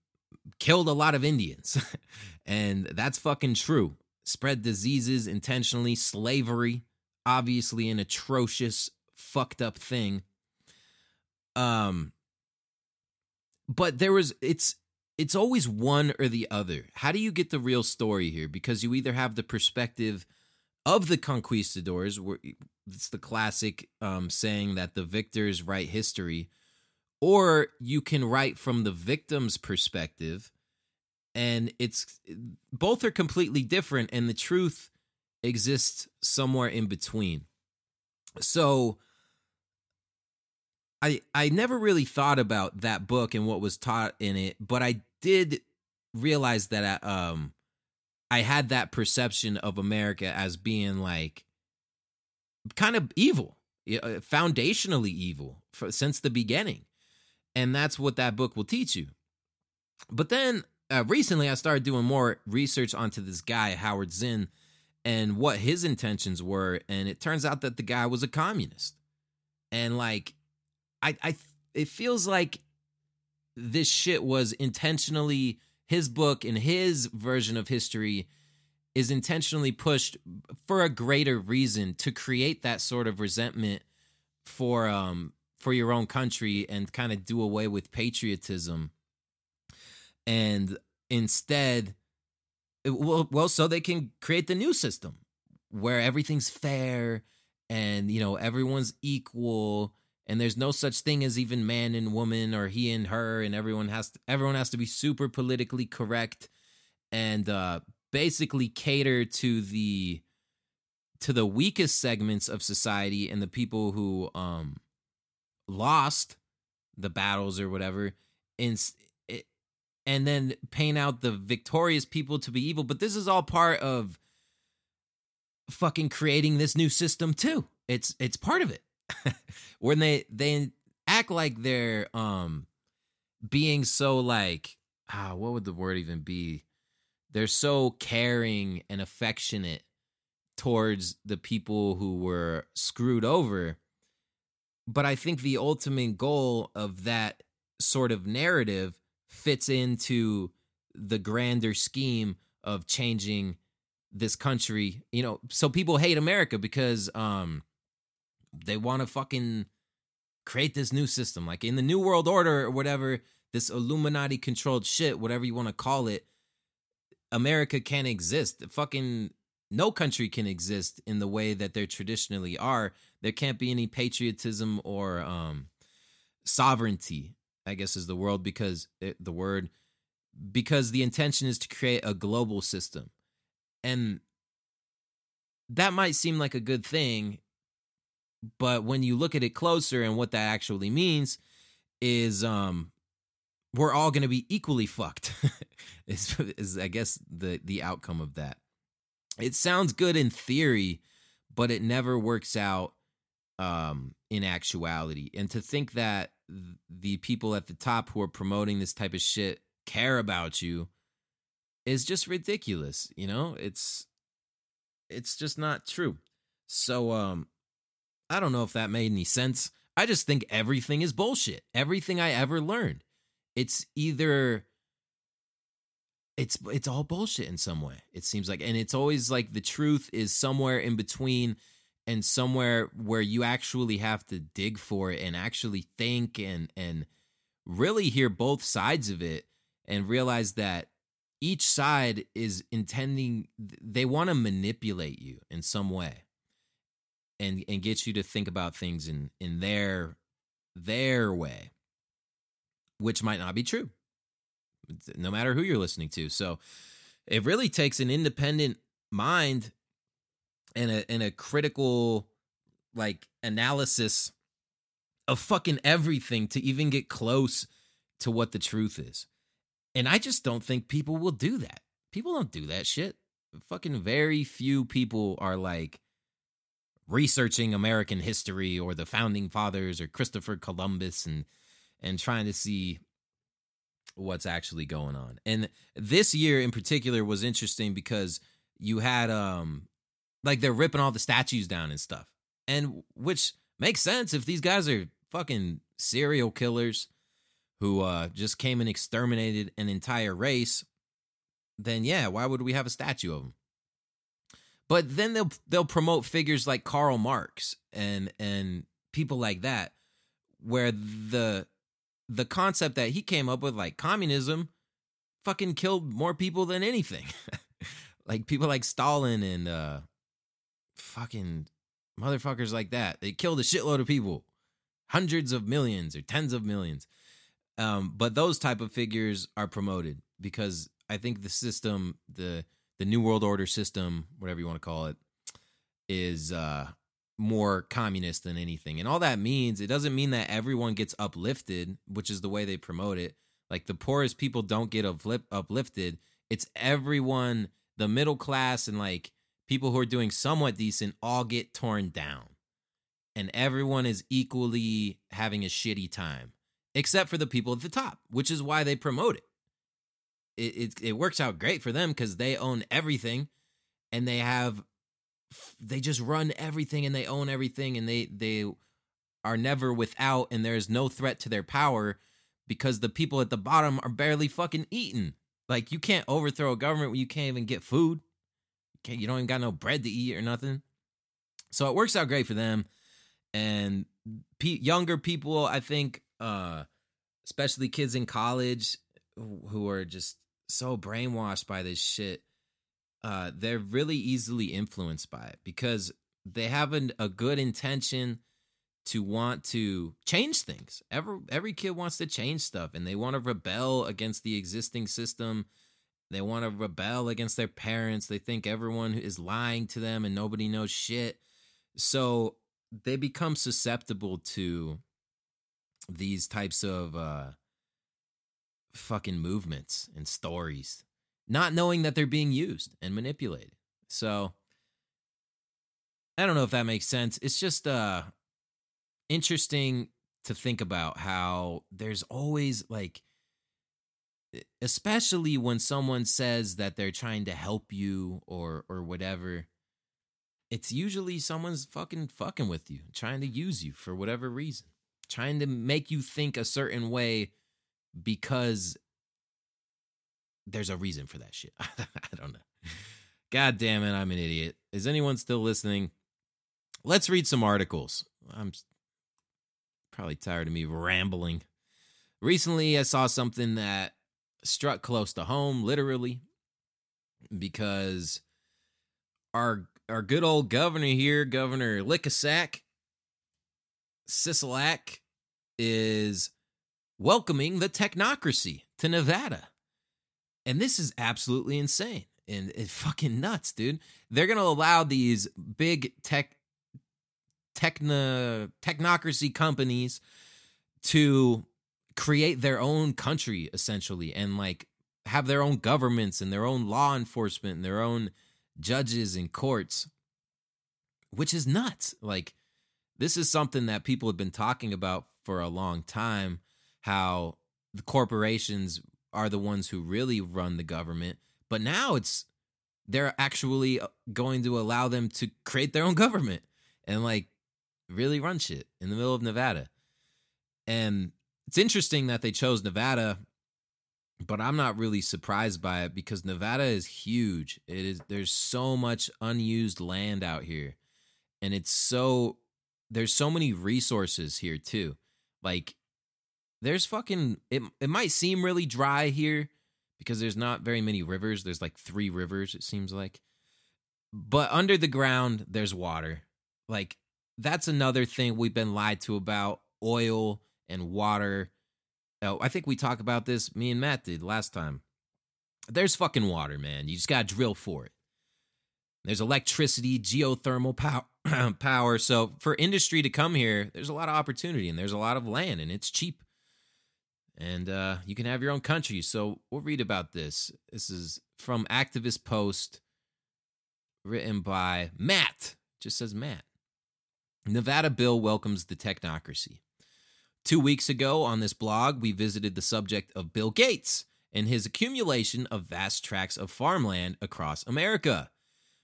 killed a lot of Indians. and that's fucking true. Spread diseases intentionally, slavery, obviously an atrocious, fucked up thing. Um but there was it's it's always one or the other. How do you get the real story here? Because you either have the perspective of the conquistadors, where it's the classic um, saying that the victors write history, or you can write from the victim's perspective, and it's both are completely different, and the truth exists somewhere in between. So I I never really thought about that book and what was taught in it, but I did realize that I, uh, um I had that perception of America as being like kind of evil, uh, foundationally evil for, since the beginning. And that's what that book will teach you. But then uh, recently I started doing more research onto this guy Howard Zinn and what his intentions were and it turns out that the guy was a communist. And like I I it feels like this shit was intentionally his book and his version of history is intentionally pushed for a greater reason to create that sort of resentment for um for your own country and kind of do away with patriotism and instead well, well so they can create the new system where everything's fair and you know everyone's equal and there's no such thing as even man and woman or he and her and everyone has to everyone has to be super politically correct and uh basically cater to the to the weakest segments of society and the people who um lost the battles or whatever and and then paint out the victorious people to be evil. But this is all part of fucking creating this new system too. It's it's part of it. When they they act like they're um being so like ah what would the word even be? They're so caring and affectionate towards the people who were screwed over. But I think the ultimate goal of that sort of narrative fits into the grander scheme of changing this country. You know, so people hate America because um they want to fucking create this new system like in the new world order or whatever this illuminati controlled shit whatever you want to call it america can't exist fucking no country can exist in the way that they traditionally are there can't be any patriotism or um sovereignty i guess is the world because it, eh, the word because the intention is to create a global system. And that might seem like a good thing but when you look at it closer and what that actually means is um we're all going to be equally fucked is, is i guess the the outcome of that. It sounds good in theory but it never works out um in actuality. And to think that the people at the top who are promoting this type of shit care about you is just ridiculous you know it's it's just not true so um I don't know if that made any sense. I just think everything is bullshit. Everything I ever learned. It's either it's it's all bullshit in some way. It seems like and it's always like the truth is somewhere in between and somewhere where you actually have to dig for it and actually think and and really hear both sides of it and realize that each side is intending they want to manipulate you in some way and and get you to think about things in in their their way which might not be true. No matter who you're listening to. So it really takes an independent mind and a and a critical like analysis of fucking everything to even get close to what the truth is. And i just don't think people will do that. People don't do that shit. Fucking very few people are like researching American history or the founding fathers or Christopher Columbus and and trying to see what's actually going on. And this year in particular was interesting because you had um like they're ripping all the statues down and stuff. And which makes sense if these guys are fucking serial killers who uh just came and exterminated an entire race, then yeah, why would we have a statue of them? But then they'll they'll promote figures like Karl Marx and and people like that, where the the concept that he came up with, like communism, fucking killed more people than anything. like people like Stalin and uh fucking motherfuckers like that. They killed a shitload of people. Hundreds of millions or tens of millions. Um, but those type of figures are promoted because I think the system, the the New World Order system, whatever you want to call it, is uh, more communist than anything. And all that means, it doesn't mean that everyone gets uplifted, which is the way they promote it. Like the poorest people don't get uplifted. It's everyone, the middle class, and like people who are doing somewhat decent all get torn down. And everyone is equally having a shitty time, except for the people at the top, which is why they promote it it, it, it works out great for them because they own everything and they have they just run everything and they own everything and they they are never without and there's no threat to their power because the people at the bottom are barely fucking eating. Like you can't overthrow a government when you can't even get food. Can't, you don't even got no bread to eat or nothing. So it works out great for them. And pe- younger people, I think, uh, especially kids in college who are just so brainwashed by this shit. Uh, they're really easily influenced by it because they have an, a good intention to want to change things. Every every kid wants to change stuff and they want to rebel against the existing system. They want to rebel against their parents. They think everyone is lying to them and nobody knows shit. So they become susceptible to these types of uh, fucking movements and stories, not knowing that they're being used and manipulated. So I don't know if that makes sense. It's just uh interesting to think about how there's always like especially when someone says that they're trying to help you or or whatever it's usually someone's fucking fucking with you, trying to use you for whatever reason, trying to make you think a certain way because there's a reason for that shit. I don't know. God damn it, I'm an idiot. Is anyone still listening? Let's read some articles. I'm probably tired of me rambling. Recently, I saw something that struck close to home, literally, because our our good old governor here, Governor Lickasack, Sisolak, is welcoming the technocracy to Nevada. And this is absolutely insane and it's fucking nuts, dude. They're gonna allow these big tech techno technocracy companies to create their own country essentially and like have their own governments and their own law enforcement and their own judges and courts which is nuts like this is something that people have been talking about for a long time how the corporations are the ones who really run the government but now it's they're actually uh, going to allow them to create their own government and like really run shit in the middle of Nevada. And it's interesting that they chose Nevada, but I'm not really surprised by it because Nevada is huge. It is there's so much unused land out here. And it's so there's so many resources here too. Like there's fucking it it might seem really dry here because there's not very many rivers. There's like 3 rivers it seems like. But under the ground there's water. Like that's another thing we've been lied to about oil and water. Oh, I think we talked about this. Me and Matt did last time. There's fucking water, man. You just got to drill for it. There's electricity, geothermal power, power. So for industry to come here, there's a lot of opportunity and there's a lot of land and it's cheap. And uh, you can have your own country. So we'll read about this. This is from Activist Post, written by Matt. Just says Matt. Nevada bill welcomes the technocracy. Two weeks ago on this blog, we visited the subject of Bill Gates and his accumulation of vast tracts of farmland across America.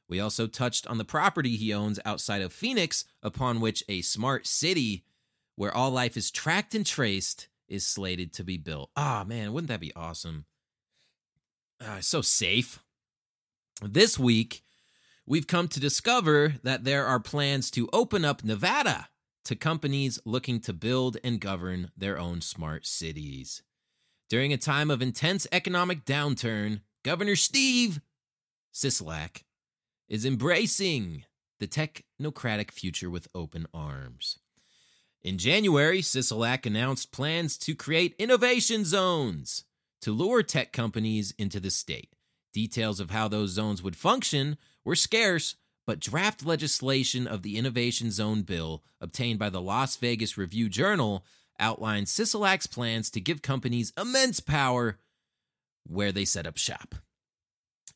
We also touched on the property he owns outside of Phoenix, upon which a smart city where all life is tracked and traced is slated to be built. Ah, oh, man, wouldn't that be awesome? Ah, so safe. This week, we've come to discover that there are plans to open up Nevada to companies looking to build and govern their own smart cities. During a time of intense economic downturn, Governor Steve Sisolak is embracing the technocratic future with open arms. In January, Sisolak announced plans to create innovation zones to lure tech companies into the state. Details of how those zones would function were scarce, but draft legislation of the Innovation Zone bill obtained by the Las Vegas Review Journal outlines Sisolak's plans to give companies immense power where they set up shop.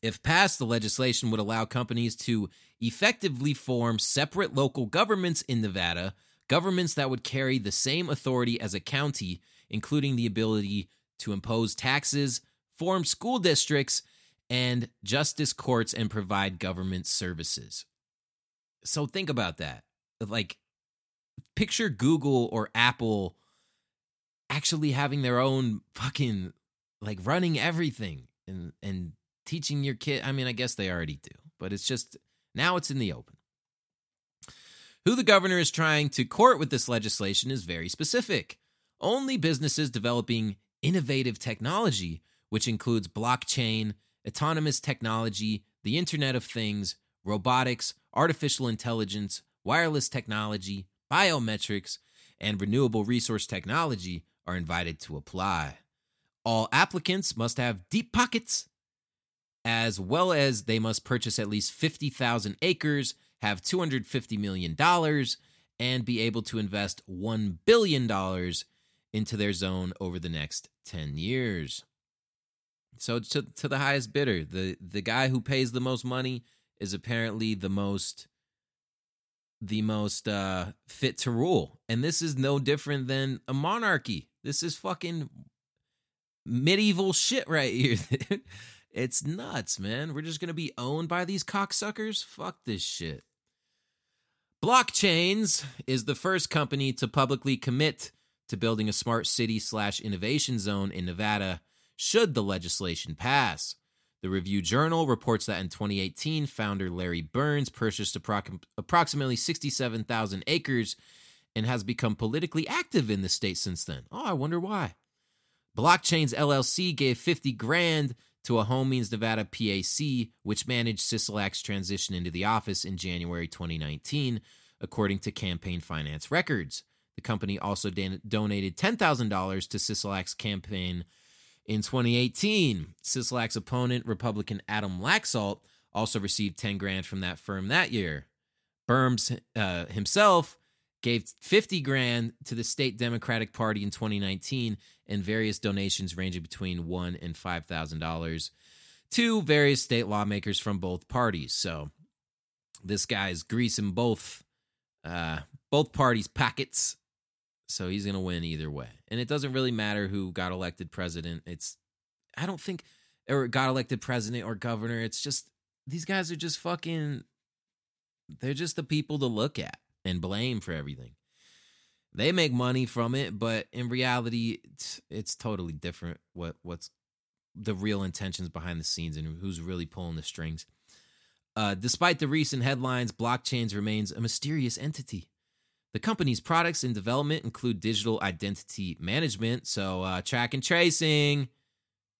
If passed, the legislation would allow companies to effectively form separate local governments in Nevada, governments that would carry the same authority as a county, including the ability to impose taxes, form school districts, and justice courts and provide government services. So think about that. Like, picture Google or Apple actually having their own fucking, like, running everything and, and teaching your kid. I mean, I guess they already do, but it's just now it's in the open. Who the governor is trying to court with this legislation is very specific. Only businesses developing innovative technology, which includes blockchain, autonomous technology, the Internet of Things, robotics, artificial intelligence, wireless technology, biometrics, and renewable resource technology are invited to apply. All applicants must have deep pockets, as well as they must purchase at least 50,000 acres, have $250 million, and be able to invest $1 billion into their zone over the next 10 years. So to to the highest bidder, the the guy who pays the most money is apparently the most the most uh fit to rule. And this is no different than a monarchy. This is fucking medieval shit right here. it's nuts, man. We're just going to be owned by these cocksuckers? Fuck this shit. Blockchains is the first company to publicly commit to building a smart city slash innovation zone in Nevada should the legislation pass. The Review Journal reports that in 2018, founder Larry Berns purchased appro- approximately 67,000 acres and has become politically active in the state since then. Oh, I wonder why. Blockchains LLC gave 50 grand to a Home Means Nevada PAC, which managed Sisolak's transition into the office in January 2019, according to campaign finance records. The company also donated $10,000 to Sisolak's campaign in 2018. Sisolak's opponent, Republican Adam Laxalt, also received 10 grand from that firm that year. Berns uh, himself gave 50 grand to the state Democratic Party in 2019 and various donations ranging between 1 and $5,000 to various state lawmakers from both parties. So this guy's greasing both uh, both parties' pockets. So he's going to win either way. And it doesn't really matter who got elected president. It's I don't think or got elected president or governor. It's just these guys are just fucking they're just the people to look at and blame for everything. They make money from it, but in reality, it's, it's totally different. What what's the real intentions behind the scenes and who's really pulling the strings. Uh, despite the recent headlines, blockchains remains a mysterious entity. The company's products in development include digital identity management, so uh, track and tracing,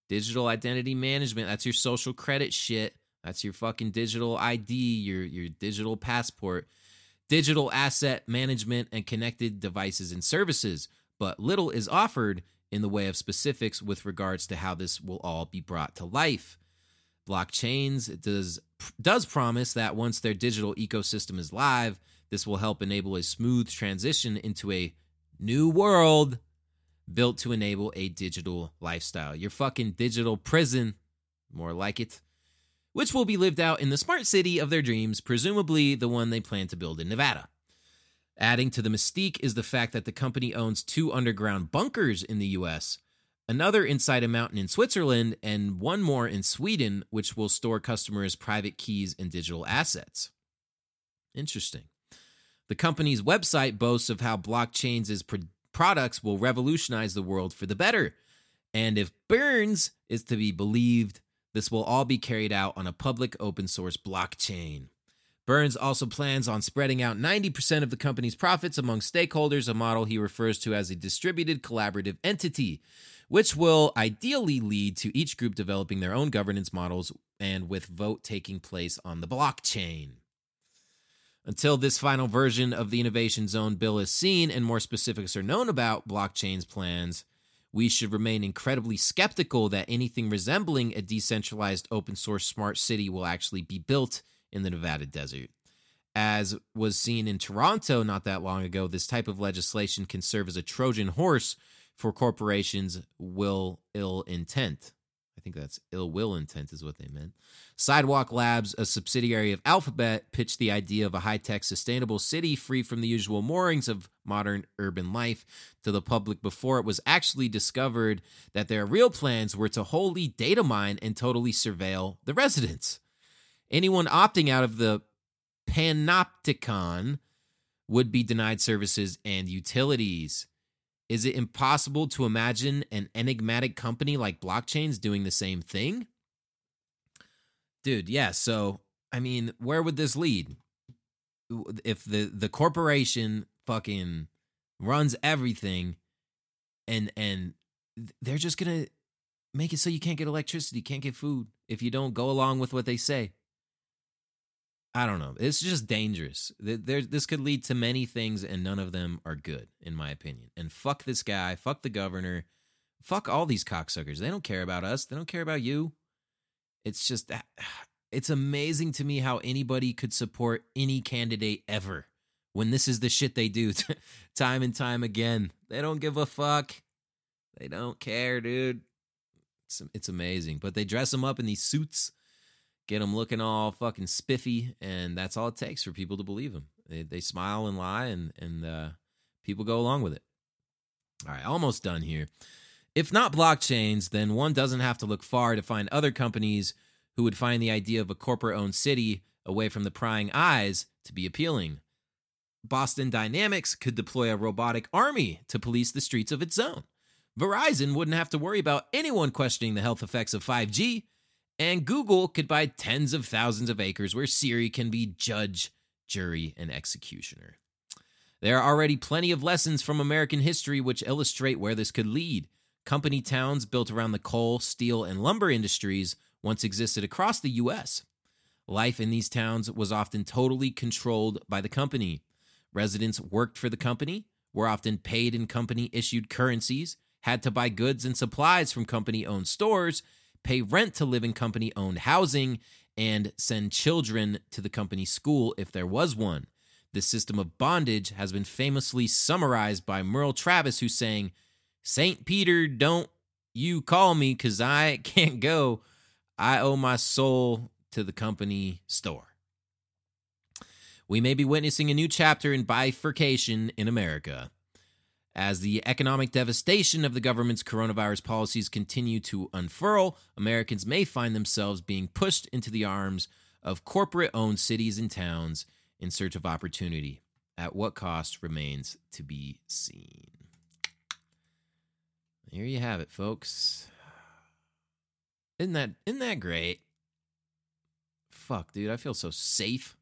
digital identity management. That's your social credit shit. That's your fucking digital ID, your your digital passport digital asset management, and connected devices and services, but little is offered in the way of specifics with regards to how this will all be brought to life. Blockchains does does promise that once their digital ecosystem is live, this will help enable a smooth transition into a new world built to enable a digital lifestyle. Your fucking digital prison, more like it which will be lived out in the smart city of their dreams, presumably the one they plan to build in Nevada. Adding to the mystique is the fact that the company owns two underground bunkers in the US, another inside a mountain in Switzerland, and one more in Sweden, which will store customers' private keys and digital assets. Interesting. The company's website boasts of how blockchains' products will revolutionize the world for the better. And if Berns is to be believed, this will all be carried out on a public open source blockchain. Berns also plans on spreading out 90% of the company's profits among stakeholders, a model he refers to as a distributed collaborative entity, which will ideally lead to each group developing their own governance models and with vote taking place on the blockchain. Until this final version of the Innovation Zone bill is seen and more specifics are known about blockchain's plans, we should remain incredibly skeptical that anything resembling a decentralized open source smart city will actually be built in the Nevada desert. As was seen in Toronto not that long ago, this type of legislation can serve as a Trojan horse for corporations' will ill intent think that's ill will intent is what they meant. Sidewalk Labs, a subsidiary of Alphabet, pitched the idea of a high tech, sustainable city free from the usual moorings of modern urban life to the public before it was actually discovered that their real plans were to wholly data mine and totally surveil the residents. Anyone opting out of the panopticon would be denied services and utilities. Is it impossible to imagine an enigmatic company like blockchains doing the same thing? Dude, yeah. So, I mean, where would this lead? If the the corporation fucking runs everything and and they're just going to make it so you can't get electricity, can't get food if you don't go along with what they say. I don't know. It's just dangerous. There, this could lead to many things, and none of them are good, in my opinion. And fuck this guy. Fuck the governor. Fuck all these cocksuckers. They don't care about us. They don't care about you. It's just, ah, it's amazing to me how anybody could support any candidate ever when this is the shit they do time and time again. They don't give a fuck. They don't care, dude. It's, it's amazing. But they dress them up in these suits get them looking all fucking spiffy, and that's all it takes for people to believe them. They, they smile and lie, and and uh, people go along with it. All right, almost done here. If not blockchains, then one doesn't have to look far to find other companies who would find the idea of a corporate owned city away from the prying eyes to be appealing. Boston Dynamics could deploy a robotic army to police the streets of its zone. Verizon wouldn't have to worry about anyone questioning the health effects of 5G, and Google could buy tens of thousands of acres where Siri can be judge, jury, and executioner. There are already plenty of lessons from American history which illustrate where this could lead. Company towns built around the coal, steel, and lumber industries once existed across the U.S. Life in these towns was often totally controlled by the company. Residents worked for the company, were often paid in company issued currencies, had to buy goods and supplies from company owned stores, pay rent to live in company owned housing, and send children to the company school if there was one. This system of bondage has been famously summarized by Merle Travis, who's saying, St. Peter, don't you call me because I can't go. I owe my soul to the company store. We may be witnessing a new chapter in bifurcation in America. As the economic devastation of the government's coronavirus policies continue to unfurl, Americans may find themselves being pushed into the arms of corporate owned cities and towns in search of opportunity. At what cost remains to be seen. Here you have it, folks. Isn't that isn't that great? Fuck, dude, I feel so safe.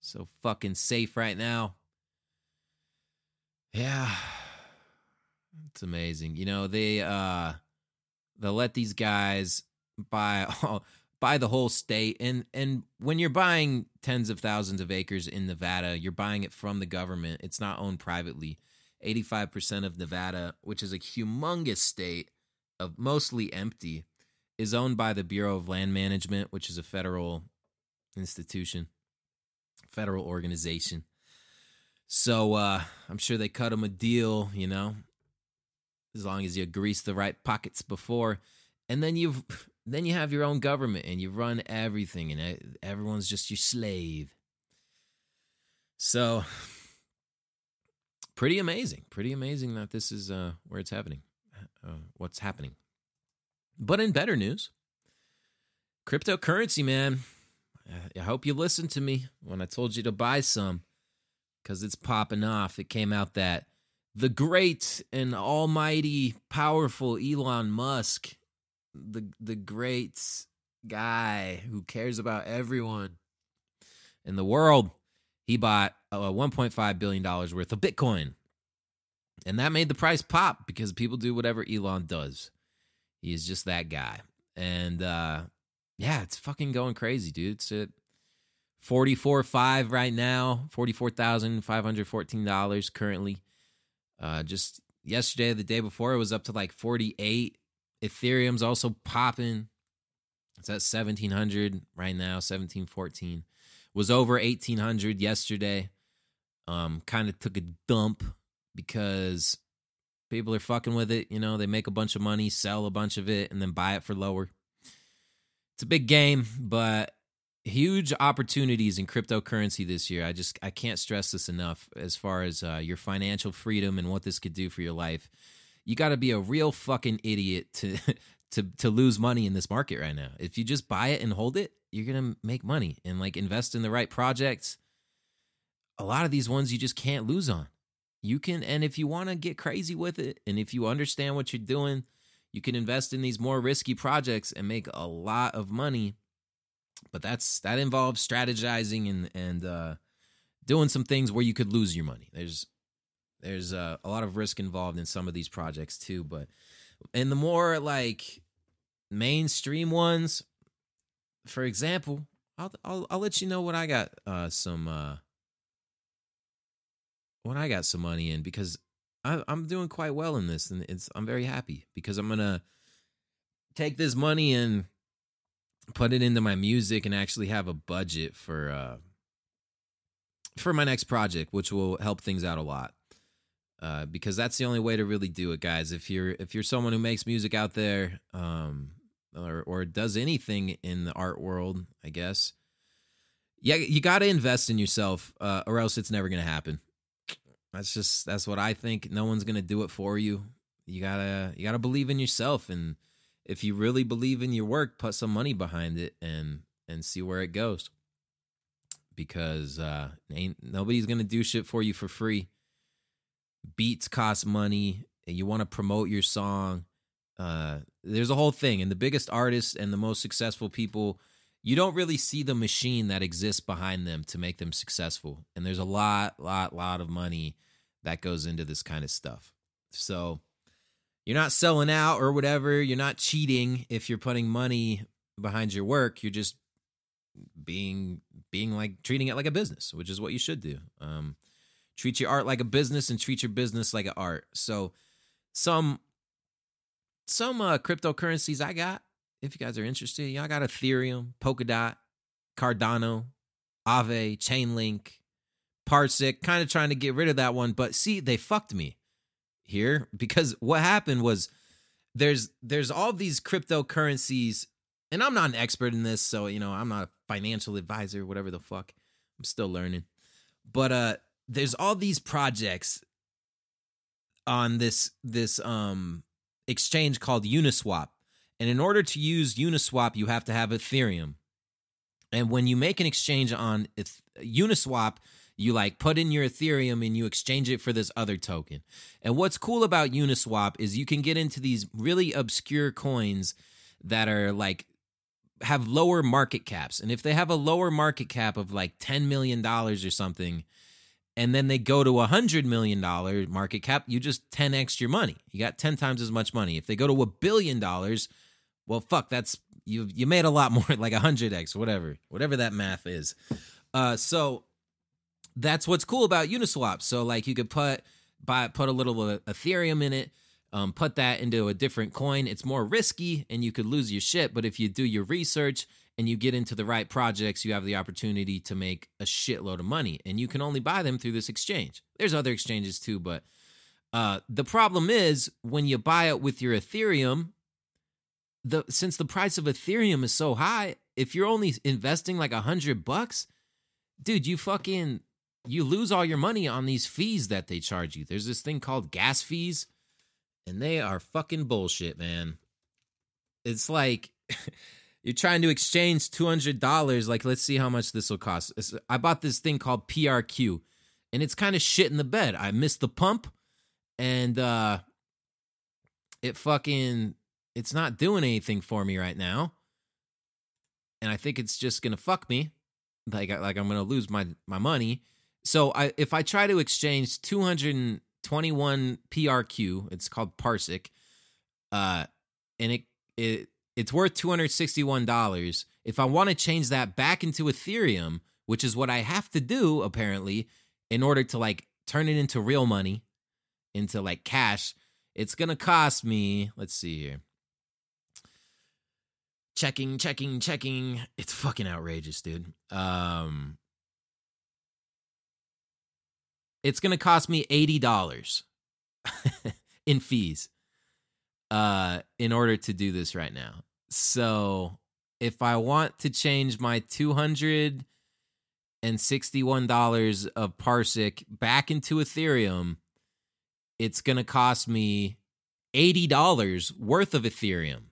So fucking safe right now. Yeah. It's amazing. You know, they uh they'll let these guys buy buy the whole state and and when you're buying tens of thousands of acres in Nevada, you're buying it from the government. It's not owned privately. 85% of Nevada, which is a humongous state of mostly empty, is owned by the Bureau of Land Management, which is a federal institution, federal organization. So uh, I'm sure they cut him a deal, you know, as long as you grease the right pockets before, and then you've then you have your own government and you run everything, and everyone's just your slave. So pretty amazing, pretty amazing that this is uh, where it's happening, uh, what's happening. But in better news, cryptocurrency, man. I hope you listened to me when I told you to buy some because it's popping off. It came out that the great and almighty powerful Elon Musk, the the great guy who cares about everyone in the world, he bought uh, 1.5 billion dollars worth of Bitcoin. And that made the price pop because people do whatever Elon does. He is just that guy. And uh yeah, it's fucking going crazy, dude. It's at 44.5 right now, $44,514 currently. Uh just yesterday, the day before, it was up to like 48. Ethereum's also popping. It's at 1700 right now, 1714. Was over 1800 yesterday. Um kind of took a dump because People are fucking with it. You know, they make a bunch of money, sell a bunch of it, and then buy it for lower. It's a big game, but huge opportunities in cryptocurrency this year. I just I can't stress this enough as far as uh, your financial freedom and what this could do for your life. You got to be a real fucking idiot to to to lose money in this market right now. If you just buy it and hold it, you're gonna make money and like invest in the right projects. A lot of these ones you just can't lose on. You can, and if you want to get crazy with it, and if you understand what you're doing, you can invest in these more risky projects and make a lot of money. But that's that involves strategizing and and uh, doing some things where you could lose your money. There's there's uh, a lot of risk involved in some of these projects too. But and the more like mainstream ones, for example, I'll I'll, I'll let you know what I got. Uh, some uh, when I got some money in because I, am doing quite well in this, and it's I'm very happy because I'm gonna take this money and put it into my music and actually have a budget for uh for my next project, which will help things out a lot. Uh, because that's the only way to really do it, guys. If you're if you're someone who makes music out there, um, or or does anything in the art world, I guess, yeah, you got to invest in yourself, uh, or else it's never gonna happen. That's just that's what I think. No one's gonna do it for you. You gotta you gotta believe in yourself, and if you really believe in your work, put some money behind it and and see where it goes. because uh, ain't nobody's gonna do shit for you for free. Beats cost money. And you want to promote your song. Uh, there's a whole thing, and the biggest artists and the most successful people, you don't really see the machine that exists behind them to make them successful. And there's a lot, lot, lot of money that goes into this kind of stuff. So you're not selling out or whatever. You're not cheating if you're putting money behind your work. You're just being being like treating it like a business, which is what you should do. Um, treat your art like a business and treat your business like an art. So some some uh, cryptocurrencies I got. If you guys are interested, y'all got Ethereum, Polkadot, Cardano, Aave, Chainlink, Parsec. Kind of trying to get rid of that one, but see, they fucked me here because what happened was there's there's all these cryptocurrencies and I'm not an expert in this so you know I'm not a financial advisor whatever the fuck. I'm still learning. But uh there's all these projects on this this um exchange called Uniswap. And in order to use Uniswap you have to have Ethereum. And when you make an exchange on Uniswap you like put in your Ethereum and you exchange it for this other token. And what's cool about Uniswap is you can get into these really obscure coins that are like have lower market caps. And if they have a lower market cap of like $10 million or something, and then they go to a $100 million market cap, you just 10x your money. You got 10 times as much money. If they go to a billion dollars, well, fuck, that's you you made a lot more, like a 100x, whatever, whatever that math is. Uh, so that's what's cool about Uniswap. So like you could put buy put a little Ethereum in it, um, put that into a different coin. It's more risky and you could lose your shit. But if you do your research and you get into the right projects, you have the opportunity to make a shitload of money. And you can only buy them through this exchange. There's other exchanges too, but uh, the problem is when you buy it with your Ethereum, the since the price of Ethereum is so high, if you're only investing like a hundred bucks, dude, you fucking you lose all your money on these fees that they charge you. There's this thing called gas fees, and they are fucking bullshit, man. It's like you're trying to exchange $200. Like, let's see how much this will cost. I bought this thing called PRQ, and it's kind of shit in the bed. I missed the pump, and uh, it fucking, it's not doing anything for me right now. And I think it's just gonna fuck me. Like, like I'm gonna lose my my money so I if I try to exchange 221 PRQ, it's called Parsec, uh, and it it it's worth $261. If I want to change that back into Ethereum, which is what I have to do apparently in order to like turn it into real money, into like cash, it's going to cost me, let's see here. Checking, checking, checking. It's fucking outrageous, dude. Um it's going to cost me $80 in fees uh in order to do this right now. So, if I want to change my $261 of Parsec back into Ethereum, it's going to cost me $80 worth of Ethereum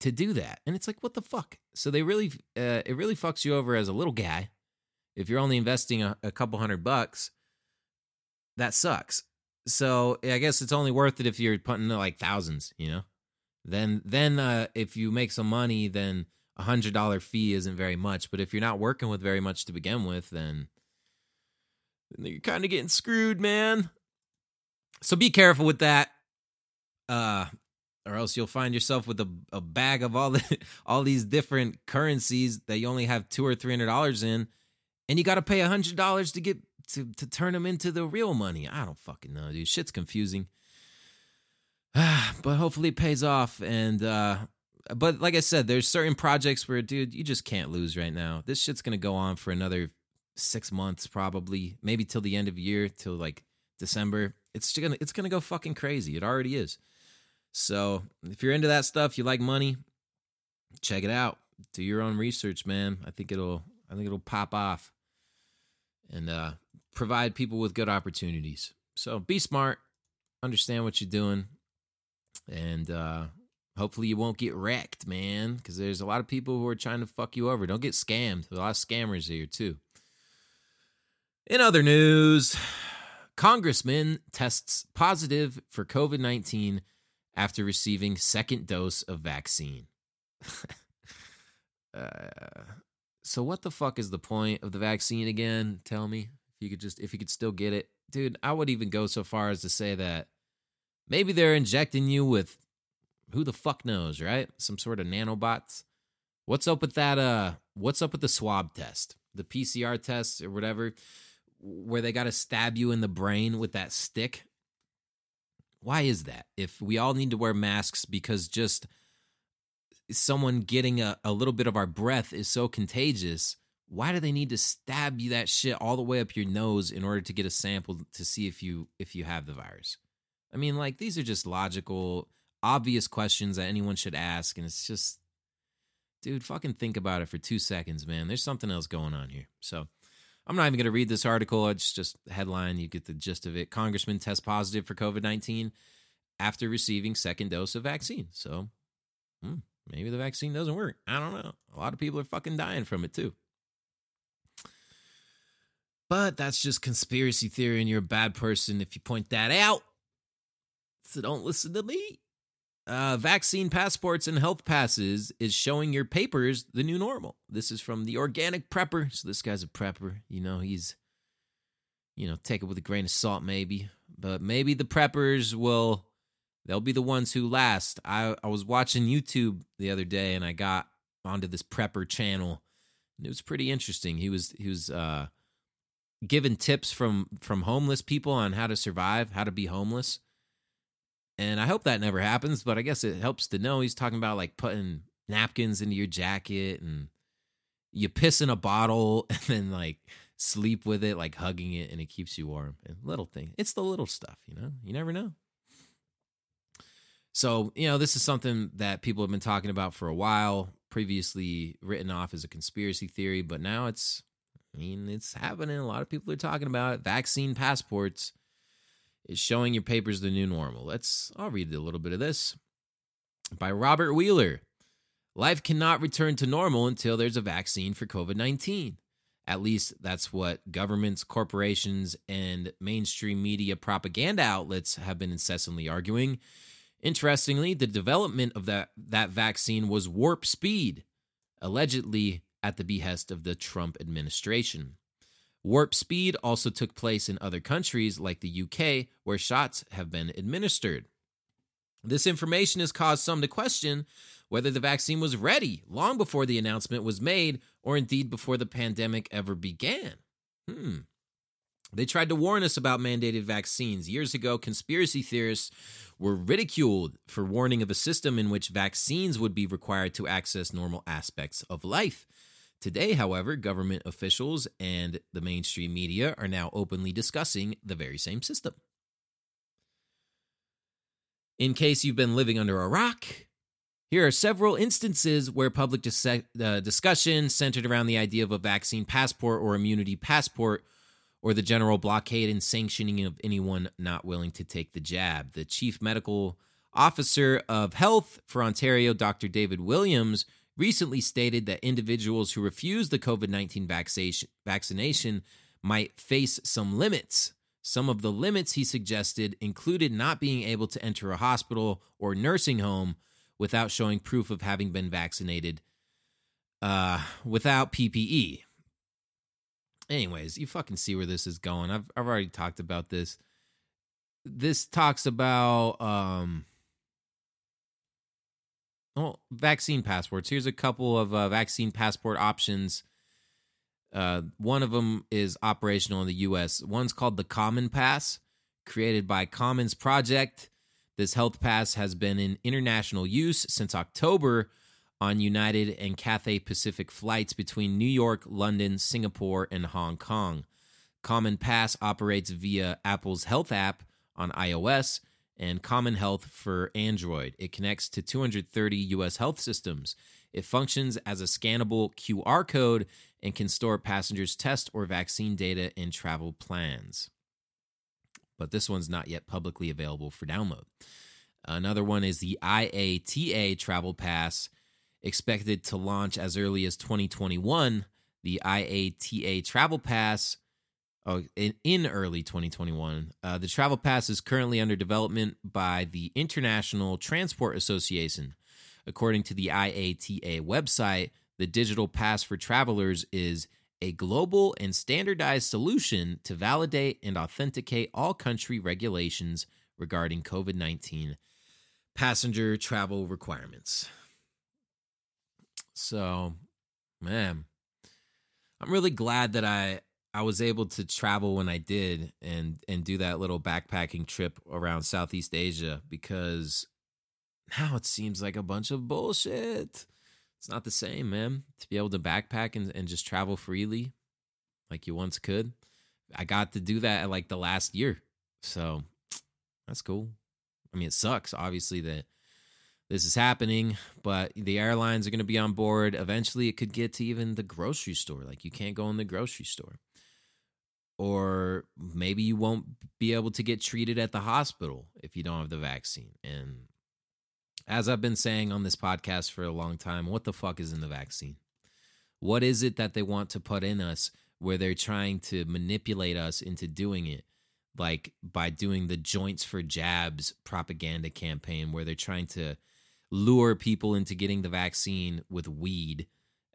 to do that. And it's like, what the fuck? So they really, uh, it really fucks you over as a little guy. If you're only investing a, a couple hundred bucks, that sucks. So I guess it's only worth it if you're putting like thousands, you know. Then then uh, if you make some money, then a hundred dollar fee isn't very much. But if you're not working with very much to begin with, then, then you're kind of getting screwed, man. So be careful with that, uh, or else you'll find yourself with a, a bag of all the all these different currencies that you only have two or three hundred dollars in, and you got to pay a hundred dollars to get to to turn them into the real money. I don't fucking know, dude. Shit's confusing. but hopefully it pays off and uh but like I said, there's certain projects where dude, you just can't lose right now. This shit's going to go on for another 6 months probably, maybe till the end of year, till like December. It's going to it's going to go fucking crazy. It already is. So, if you're into that stuff, you like money, check it out. Do your own research, man. I think it'll I think it'll pop off. And uh provide people with good opportunities. So be smart, understand what you're doing, and uh, hopefully you won't get wrecked, man. Because there's a lot of people who are trying to fuck you over. Don't get scammed. There's a lot of scammers here too. In other news, Congressman tests positive for COVID 19 after receiving second dose of vaccine. uh, so what the fuck is the point of the vaccine again? Tell me you could just if you could still get it. Dude, I would even go so far as to say that maybe they're injecting you with who the fuck knows, right? Some sort of nanobots. What's up with that uh what's up with the swab test? The PCR test or whatever where they got to stab you in the brain with that stick. Why is that? If we all need to wear masks because just someone getting a, a little bit of our breath is so contagious, why do they need to stab you that shit all the way up your nose in order to get a sample to see if you if you have the virus? I mean, like these are just logical, obvious questions that anyone should ask, and it's just, dude, fucking think about it for two seconds, man. There's something else going on here. So I'm not even going to read this article. It's just headline. You get the gist of it. Congressman tests positive for COVID 19 after receiving second dose of vaccine. So, hmm, maybe the vaccine doesn't work. I don't know. A lot of people are fucking dying from it too. But that's just conspiracy theory, and you're a bad person if you point that out. So don't listen to me. Uh, vaccine passports and health passes is showing your papers the new normal. This is from the organic prepper. So this guy's a prepper. You know, he's, you know, take it with a grain of salt, maybe. But maybe the preppers will they'll be the ones who last. I, I was watching YouTube the other day and I got onto this prepper channel. And it was pretty interesting. He was he was uh giving tips from from homeless people on how to survive, how to be homeless. And I hope that never happens, but I guess it helps to know he's talking about like putting napkins into your jacket and you piss in a bottle and then like sleep with it, like hugging it, and it keeps you warm. And little thing. It's the little stuff, you know? You never know. So, you know, this is something that people have been talking about for a while, previously written off as a conspiracy theory, but now it's, I mean, it's happening. A lot of people are talking about it. Vaccine passports is showing your papers the new normal. Let's, I'll read a little bit of this by Robert Wheeler. Life cannot return to normal until there's a vaccine for COVID 19. At least that's what governments, corporations, and mainstream media propaganda outlets have been incessantly arguing. Interestingly, the development of that, that vaccine was warp speed, allegedly at the behest of the Trump administration. Warp speed also took place in other countries like the UK, where shots have been administered. This information has caused some to question whether the vaccine was ready long before the announcement was made, or indeed before the pandemic ever began. Hmm. They tried to warn us about mandated vaccines. Years ago, conspiracy theorists were ridiculed for warning of a system in which vaccines would be required to access normal aspects of life. Today, however, government officials and the mainstream media are now openly discussing the very same system. In case you've been living under a rock, here are several instances where public dis- uh, discussion centered around the idea of a vaccine passport or immunity passport or the general blockade and sanctioning of anyone not willing to take the jab. The chief medical officer of health for Ontario, Dr. David Williams, recently stated that individuals who refuse the COVID 19 vaccination might face some limits. Some of the limits he suggested included not being able to enter a hospital or nursing home without showing proof of having been vaccinated uh, without PPE anyways, you fucking see where this is going. I've I've already talked about this. This talks about um well, vaccine passports. Here's a couple of uh, vaccine passport options. Uh, one of them is operational in the U.S. One's called the Common Pass, created by Commons Project. This health pass has been in international use since October on United and Cathay Pacific flights between New York, London, Singapore, and Hong Kong. Common Pass operates via Apple's Health app on iOS and Common Health for Android. It connects to 230 U.S. health systems. It functions as a scannable QR code and can store passengers' test or vaccine data and travel plans. But this one's not yet publicly available for download. Another one is the IATA Travel Pass expected to launch as early as 2021. The IATA Travel Pass oh, in, in early 2021. Uh, the travel pass is currently under development by the International Transport Association. According to the IATA website, the digital pass for travelers is a global and standardized solution to validate and authenticate all country regulations regarding COVID 19 passenger travel requirements. So, man, I'm really glad that I I was able to travel when I did and and do that little backpacking trip around Southeast Asia because now it seems like a bunch of bullshit. It's not the same, man. To be able to backpack and, and just travel freely like you once could. I got to do that at like the last year. So that's cool. I mean, it sucks, obviously, that this is happening, but the airlines are going to be on board. Eventually, it could get to even the grocery store. Like, you can't go in the grocery store. Or maybe you won't be able to get treated at the hospital if you don't have the vaccine. And as I've been saying on this podcast for a long time, what the fuck is in the vaccine? What is it that they want to put in us where they're trying to manipulate us into doing it? Like by doing the joints for jabs propaganda campaign, where they're trying to lure people into getting the vaccine with weed.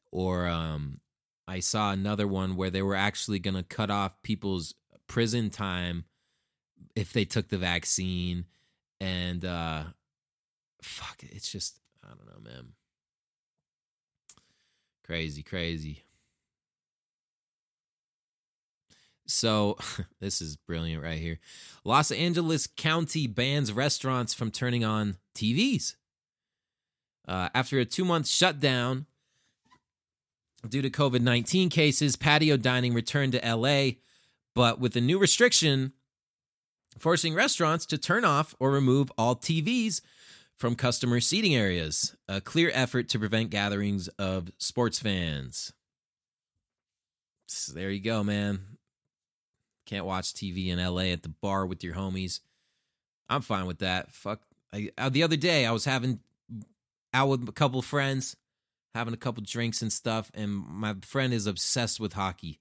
Or um, I saw another one where they were actually going to cut off people's prison time if they took the vaccine. And uh, fuck it. It's just, I don't know, man. Crazy, crazy. So, this is brilliant right here. Los Angeles County bans restaurants from turning on TVs. Uh, after a two month shutdown due to COVID 19 cases, patio dining returned to LA, but with a new restriction forcing restaurants to turn off or remove all TVs from customer seating areas, a clear effort to prevent gatherings of sports fans. So there you go, man. Can't watch TV in LA at the bar with your homies. I'm fine with that. Fuck. I, uh, the other day, I was having out with a couple friends, having a couple drinks and stuff, and my friend is obsessed with hockey.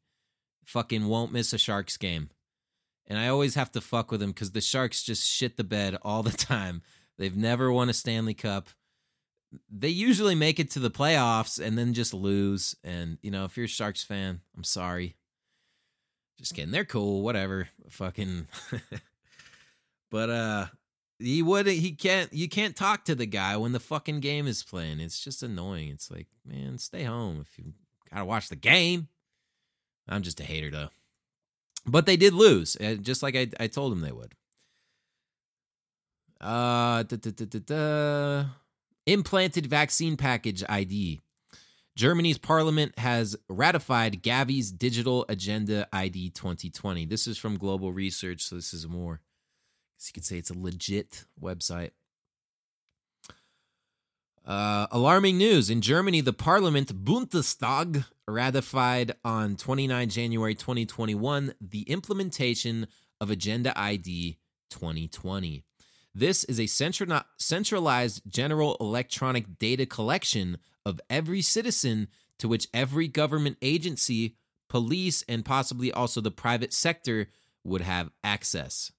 Fucking won't miss a Sharks game. And I always have to fuck with him because the Sharks just shit the bed all the time. They've never won a Stanley Cup. They usually make it to the playoffs and then just lose. And, you know, if you're a Sharks fan, I'm sorry. Just kidding. They're cool, whatever. Fucking But uh he wouldn't. he can't you can't talk to the guy when the fucking game is playing. It's just annoying. It's like, man, stay home if you gotta watch the game. I'm just a hater though. But they did lose, uh, just like I, I told them they would. Uh, da, da, da, implanted vaccine package ID. Germany's parliament has ratified Gavi's digital agenda ID 2020. This is from Global Research, so this is more, you could say it's a legit website. Uh, alarming news. In Germany, the parliament Bundestag ratified on 29 January 2021 the implementation of Agenda ID 2020. This is a centralized general electronic data collection of every citizen to which every government agency, police, and possibly also the private sector would have access.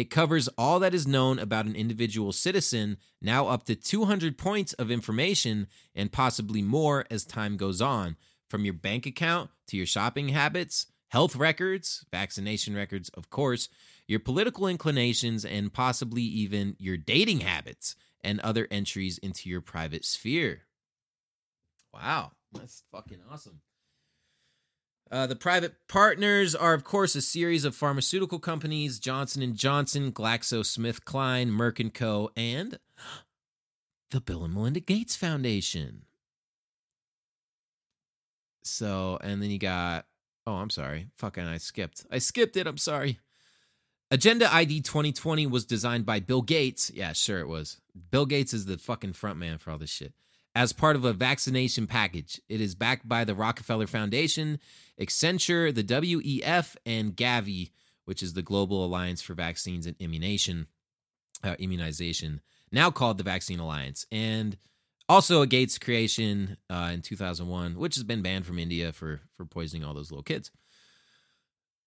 It covers all that is known about an individual citizen, now up to 200 points of information and possibly more as time goes on, from your bank account to your shopping habits, health records, vaccination records, of course, your political inclinations, and possibly even your dating habits and other entries into your private sphere. Wow, that's fucking awesome. Uh, the private partners are, of course, a series of pharmaceutical companies: Johnson Johnson, GlaxoSmithKline, Merck Co., and the Bill and Melinda Gates Foundation. So, and then you got, oh, I'm sorry, fucking, I skipped. I skipped it. I'm sorry. Agenda ID 2020 was designed by Bill Gates. Yeah, sure it was. Bill Gates is the fucking front man for all this shit. As part of a vaccination package, it is backed by the Rockefeller Foundation, Accenture, the WEF, and Gavi, which is the Global Alliance for Vaccines and Immunization, uh, immunization, now called the Vaccine Alliance, and also a Gates creation uh, in 2001, which has been banned from India for for poisoning all those little kids.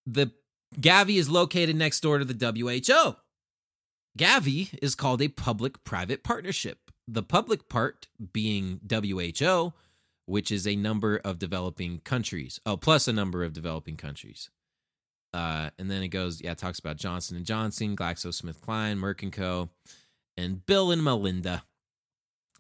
the Gavi is located next door to the WHO. Gavi is called a public private partnership. The public part being WHO, which is a number of developing countries. Oh, plus a number of developing countries. Uh, and then it goes, yeah, it talks about Johnson and Johnson, GlaxoSmithKline, Merck and Co., and Bill and Melinda.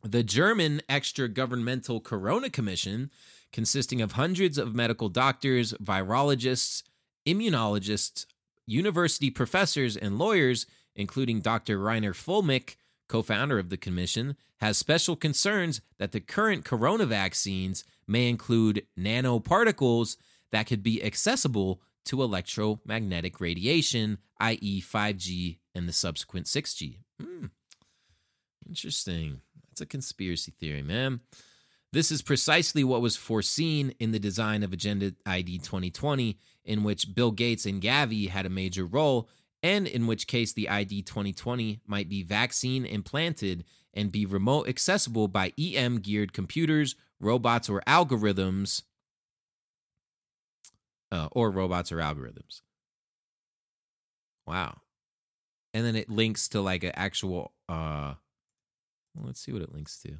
The German Extra Governmental Corona Commission, consisting of hundreds of medical doctors, virologists, immunologists, university professors, and lawyers, including Dr. Reiner Fuellmich, co founder of the commission, has special concerns that the current corona vaccines may include nanoparticles that could be accessible to electromagnetic radiation, i.e., 5G and the subsequent 6G. Hmm. Interesting. That's a conspiracy theory, man. This is precisely what was foreseen in the design of Agenda ID 2020, in which Bill Gates and Gavi had a major role, and in which case the ID 2020 might be vaccine implanted and be remote accessible by EM geared computers, robots, or algorithms uh, or robots or algorithms. Wow. And then it links to like an actual uh well, let's see what it links to.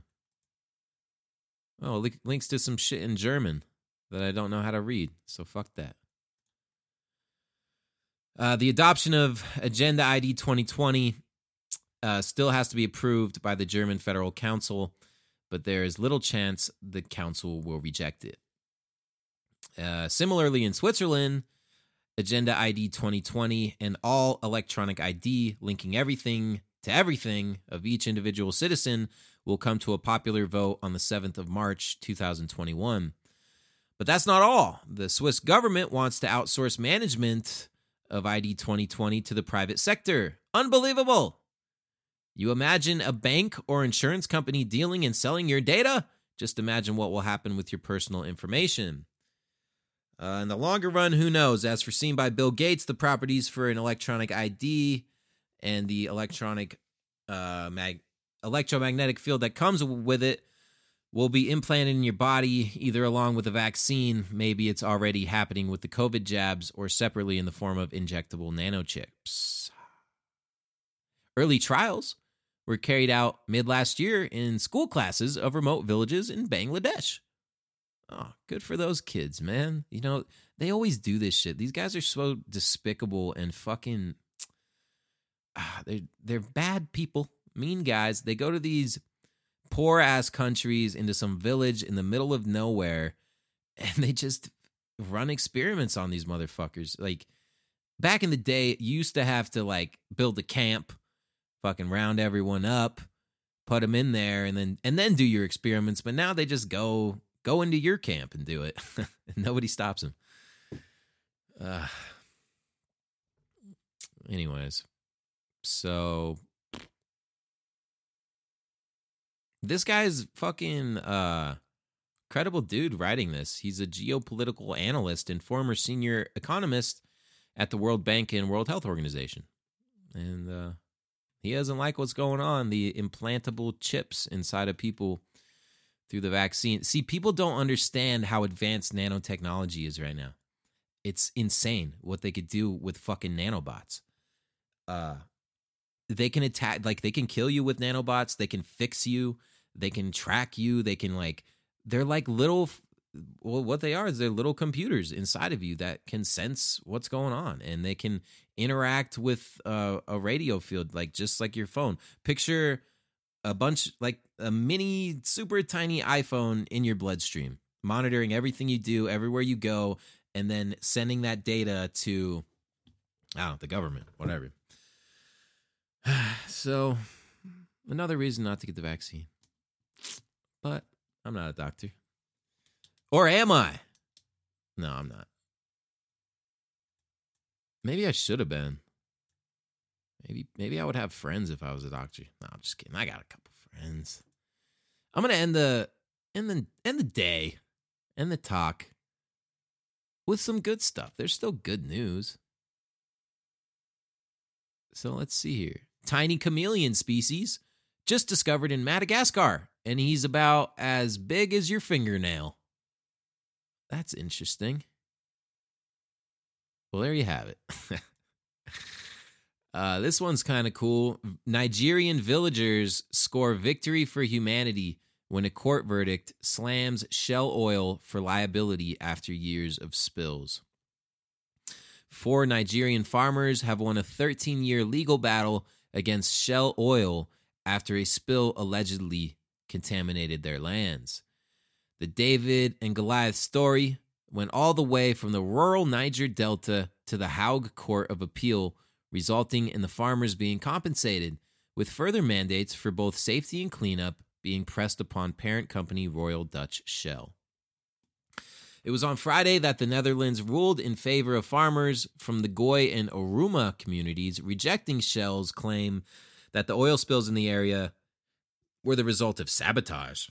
Oh, it links to some shit in German that I don't know how to read. So fuck that. Uh, the adoption of Agenda ID 2020 uh, still has to be approved by the German Federal Council, but there is little chance the council will reject it. Uh, similarly, in Switzerland, Agenda ID 2020 and all electronic ID linking everything to everything of each individual citizen will come to a popular vote on the 7th of March 2021. But that's not all. The Swiss government wants to outsource management of ID 2020 to the private sector. Unbelievable! You imagine a bank or insurance company dealing and selling your data? Just imagine what will happen with your personal information. Uh, in the longer run, who knows? As foreseen by Bill Gates, the properties for an electronic ID and the electronic uh, mag- electromagnetic field that comes with it will be implanted in your body either along with a vaccine. Maybe it's already happening with the COVID jabs or separately in the form of injectable nanochips. Early trials were carried out mid last year in school classes of remote villages in Bangladesh. Oh, good for those kids, man. You know, they always do this shit. These guys are so despicable and fucking ah, they're they're bad people, mean guys. They go to these poor ass countries into some village in the middle of nowhere and they just run experiments on these motherfuckers. Like back in the day, you used to have to like build a camp, fucking round everyone up, put them in there and then and then do your experiments, but now they just go Go into your camp and do it. And nobody stops them. Uh, anyways, so this guy's fucking uh credible dude writing this. He's a geopolitical analyst and former senior economist at the World Bank and World Health Organization. And uh he doesn't like what's going on, the implantable chips inside of people through the vaccine. See, people don't understand how advanced nanotechnology is right now. It's insane what they could do with fucking nanobots. Uh they can attack like they can kill you with nanobots, they can fix you, they can track you, they can like they're like little well what they are is they're little computers inside of you that can sense what's going on and they can interact with uh, a radio field like just like your phone. Picture a bunch like a mini super tiny iPhone in your bloodstream, monitoring everything you do, everywhere you go, and then sending that data to oh, the government, whatever. so another reason not to get the vaccine. But I'm not a doctor. Or am I? No, I'm not. Maybe I should have been. Maybe maybe I would have friends if I was a doctor. No, I'm just kidding. I got a couple friends. I'm gonna end the end the end the day, end the talk with some good stuff. There's still good news. So let's see here. Tiny chameleon species just discovered in Madagascar, and he's about as big as your fingernail. That's interesting. Well, there you have it. uh, this one's kind of cool. Nigerian villagers score victory for humanity when a court verdict slams Shell Oil for liability after years of spills. Four Nigerian farmers have won a 13 year legal battle against Shell Oil after a spill allegedly contaminated their lands. The David and Goliath story went all the way from the rural Niger Delta to the Hague Court of Appeal, resulting in the farmers being compensated, with further mandates for both safety and cleanup being pressed upon parent company Royal Dutch Shell. It was on Friday that the Netherlands ruled in favor of farmers from the Goi and Oruma communities, rejecting Shell's claim that the oil spills in the area were the result of sabotage.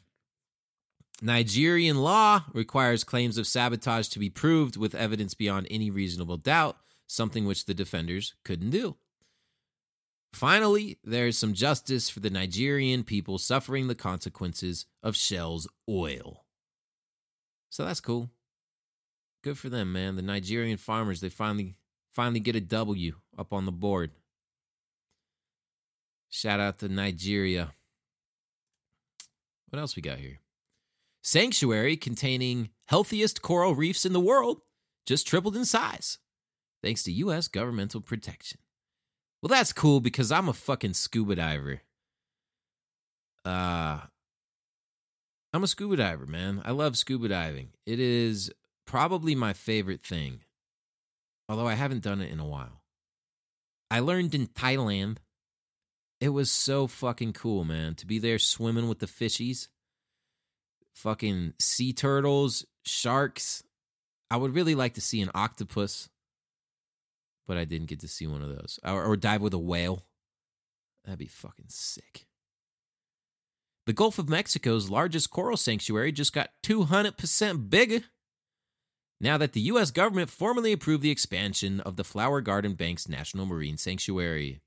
Nigerian law requires claims of sabotage to be proved with evidence beyond any reasonable doubt, something which the defenders couldn't do. Finally, there is some justice for the Nigerian people suffering the consequences of Shell's oil. So that's cool. Good for them, man. The Nigerian farmers, they finally finally get a W up on the board. Shout out to Nigeria. What else we got here? Sanctuary containing healthiest coral reefs in the world just tripled in size thanks to US governmental protection. Well, that's cool because I'm a fucking scuba diver. Uh I'm a scuba diver, man. I love scuba diving. It is probably my favorite thing. Although I haven't done it in a while. I learned in Thailand. It was so fucking cool, man, to be there swimming with the fishies. Fucking sea turtles, sharks. I would really like to see an octopus but I didn't get to see one of those. Or, or dive with a whale. That'd be fucking sick. The Gulf of Mexico's largest coral sanctuary just got 200% bigger. Now that the U.S. government formally approved the expansion of the Flower Garden Banks National Marine Sanctuary.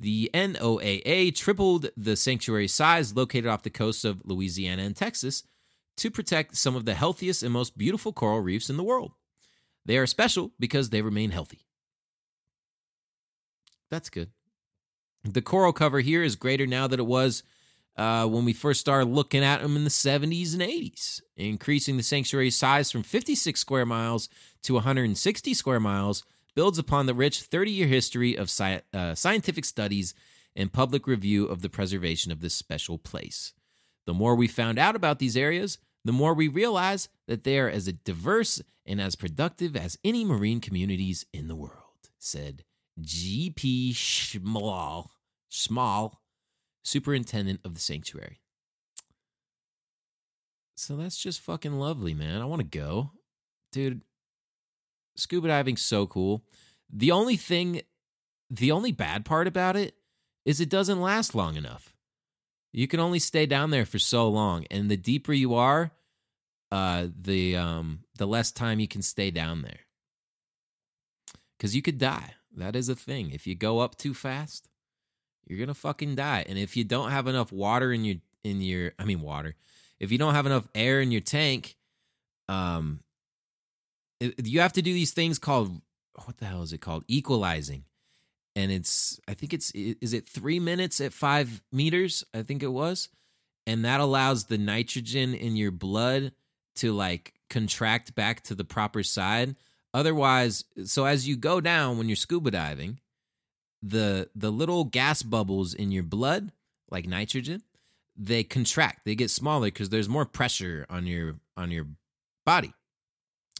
The NOAA tripled the sanctuary size located off the coast of Louisiana and Texas to protect some of the healthiest and most beautiful coral reefs in the world. They are special because they remain healthy. That's good. The coral cover here is greater now than it was uh, when we first started looking at them in the 70s and 80s, increasing the sanctuary size from 56 square miles to 160 square miles builds upon the rich 30 year history of sci- uh, scientific studies and public review of the preservation of this special place. The more we found out about these areas, the more we realize that they are as diverse and as productive as any marine communities in the world, said G.P. Schmahl, Schmahl, superintendent of the sanctuary. So that's just fucking lovely, man. I want to go. Dude, scuba diving's so cool. The only thing, the only bad part about it is it doesn't last long enough. You can only stay down there for so long, and the deeper you are, uh, the um, the less time you can stay down there. Because you could die. That is a thing. If you go up too fast, you're gonna fucking die. And if you don't have enough water in your in your, I mean water, if you don't have enough air in your tank, um, you have to do these things called what the hell is it called? Equalizing and it's I think it's is it three minutes at five meters? I think it was, and that allows the nitrogen in your blood to like contract back to the proper side. Otherwise, so as you go down when you're scuba diving, the the little gas bubbles in your blood, like nitrogen, they contract. They get smaller because there's more pressure on your on your body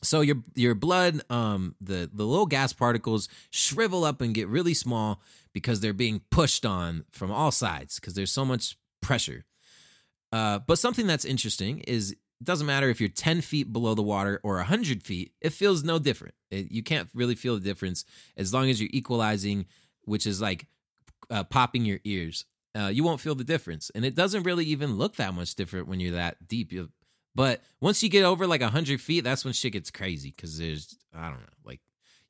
so your your blood um the the little gas particles shrivel up and get really small because they're being pushed on from all sides because there's so much pressure. Uh but something that's interesting is it doesn't matter if you're 10 feet below the water or 100 feet it feels no different. It, you can't really feel the difference as long as you're equalizing which is like uh, popping your ears. Uh, you won't feel the difference. And it doesn't really even look that much different when you're that deep but once you get over like hundred feet, that's when shit gets crazy because there's I don't know, like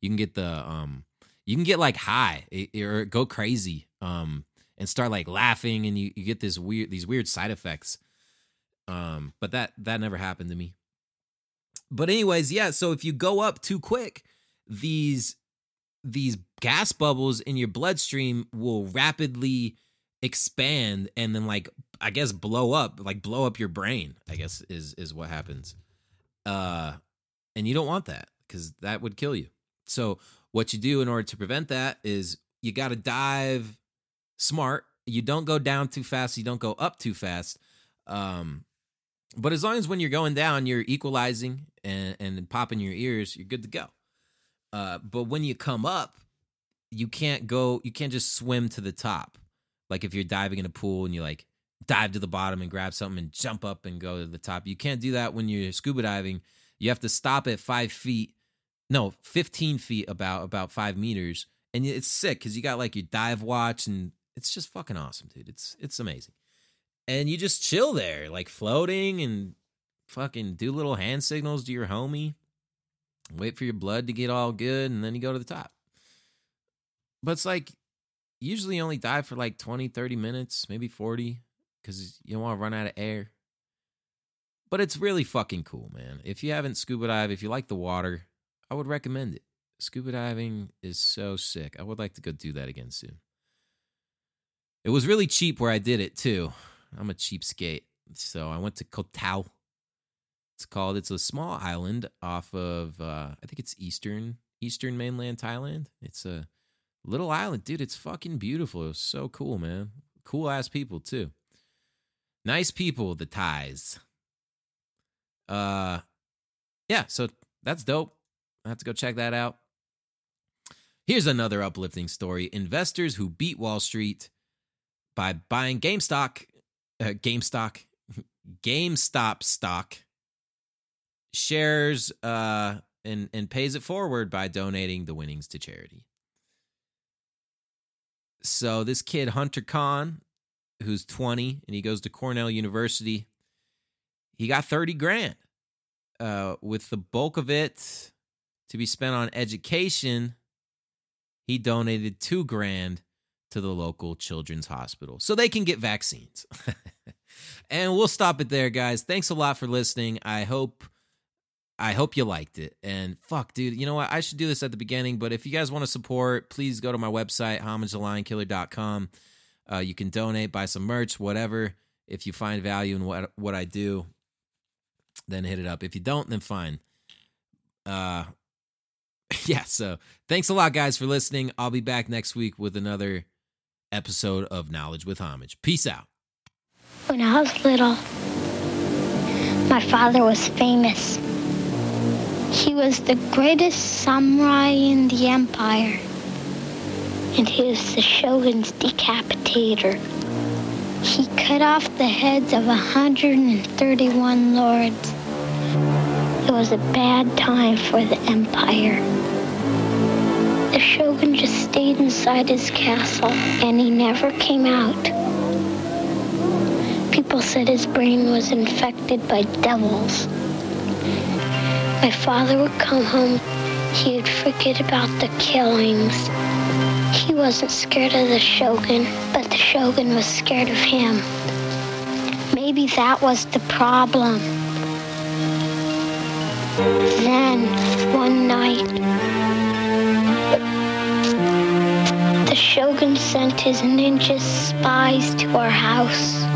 you can get the um you can get like high or go crazy um and start like laughing and you, you get this weird these weird side effects. Um, but that that never happened to me. But anyways, yeah. So if you go up too quick, these these gas bubbles in your bloodstream will rapidly expand and then like I guess blow up, like blow up your brain, I guess is is what happens. Uh and you don't want that cuz that would kill you. So what you do in order to prevent that is you got to dive smart. You don't go down too fast, you don't go up too fast. Um but as long as when you're going down, you're equalizing and, and popping your ears, you're good to go. Uh, but when you come up, you can't go, you can't just swim to the top. Like if you're diving in a pool and you like dive to the bottom and grab something and jump up and go to the top. You can't do that when you're scuba diving. You have to stop at five feet, no, 15 feet, about about five meters. And it's sick because you got like your dive watch and it's just fucking awesome, dude. It's it's amazing and you just chill there, like floating and fucking do little hand signals to your homie. Wait for your blood to get all good, and then you go to the top. But it's like usually only dive for like 20, 30 minutes, maybe 40, because you don't want to run out of air. But it's really fucking cool, man. If you haven't scuba dive, if you like the water, I would recommend it. Scuba diving is so sick. I would like to go do that again soon. It was really cheap where I did it too. I'm a cheapskate. So I went to Koh Tao. It's called. It's a small island off of. Uh, I think it's eastern eastern mainland Thailand. It's a little island, dude. It's fucking beautiful. It was so cool, man. Cool ass people too. Nice people, the Thais. Uh, yeah. So that's dope. I have to go check that out. Here's another uplifting story. Investors who beat Wall Street by buying GameStop uh, GameStop, GameStop stock shares uh, and and pays it forward by donating the winnings to charity. So this kid Hunter Khan, who's 20 and he goes to Cornell University, he got 30 grand. Uh, with the bulk of it to be spent on education, he donated two grand to the local children's hospital so they can get vaccines. and we'll stop it there, guys. Thanks a lot for listening. I hope. I hope you liked it. And fuck, dude, you know what? I should do this at the beginning, but if you guys want to support, please go to my website, homagethelionkiller.com. Uh, you can donate, buy some merch, whatever. If you find value in what what I do, then hit it up. If you don't, then fine. Uh yeah, so thanks a lot, guys, for listening. I'll be back next week with another episode of Knowledge with Homage. Peace out. When I was little, my father was famous. He was the greatest samurai in the empire, and he was the shogun's decapitator. He cut off the heads of 131 lords. It was a bad time for the empire. The shogun just stayed inside his castle and he never came out. People said his brain was infected by devils. My father would come home, he would forget about the killings. He wasn't scared of the shogun, but the shogun was scared of him. Maybe that was the problem. Then, one night, the Shogun sent his ninja spies to our house.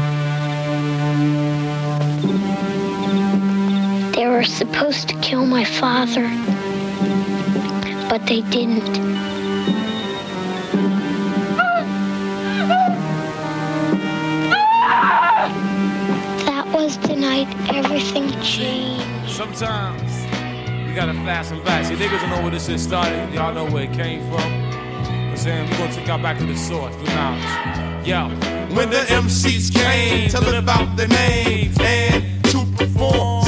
They were supposed to kill my father, but they didn't. That was the night everything changed. Sometimes you gotta fasten back. You niggas don't know where this shit started. Y'all know where it came from I'm saying? We're gonna take y'all back to the source, through knowledge. Yo. When the MCs came to live out their names and to perform, some had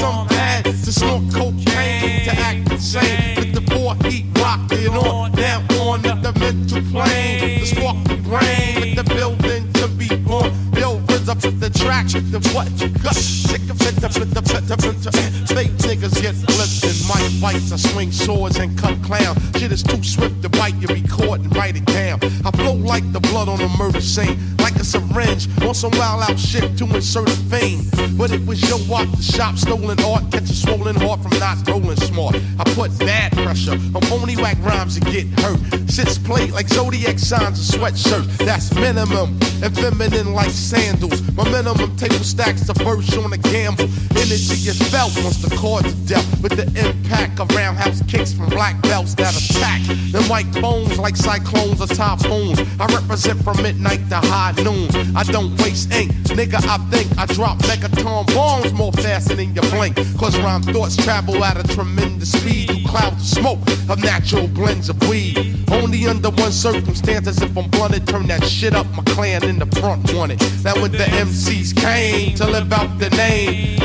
to snort cocaine to act insane. With the four heat rocking on, now on the mental plane. The spark the brain with the building to be born. Yo, up to the track, the what you got. Sick of it, the the the Fake niggas get flipped in my fights. I swing swords and cut clowns. Shit is too swift to bite. You record and write it down. I flow like the blood on a murder scene. Like a syringe. On some wild out shit to insert a fame. But it was your walk, the shop stolen art. Catch a swollen heart from not rolling smart. I put bad pressure on phony whack rhymes and get hurt. Sits plate like zodiac signs and sweatshirt. That's minimum. And feminine like sandals. My minimum table stacks the verse on a gamble. Energy is felt once the chord to death. With the impact of roundhouse kicks from black belts that attack. Them white bones like cyclones or typhoons. I represent from midnight to high noon. I don't waste ink, nigga. I think I drop megaton bombs more faster than you blink. Cause rhyme thoughts travel at a tremendous speed through clouds of smoke of natural blends of weed. Only under one circumstance, as if I'm blunted, turn that shit up. My clan in the front wanted. Now when the MCs came to live out the name,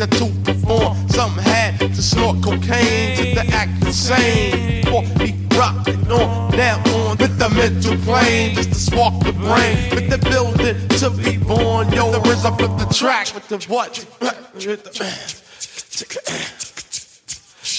the to perform, something had to snort cocaine to the act insane. For he it on, now on with the mental plane, just to spark the brain, with the building to be born. Yo, the RZA flip the track with the what?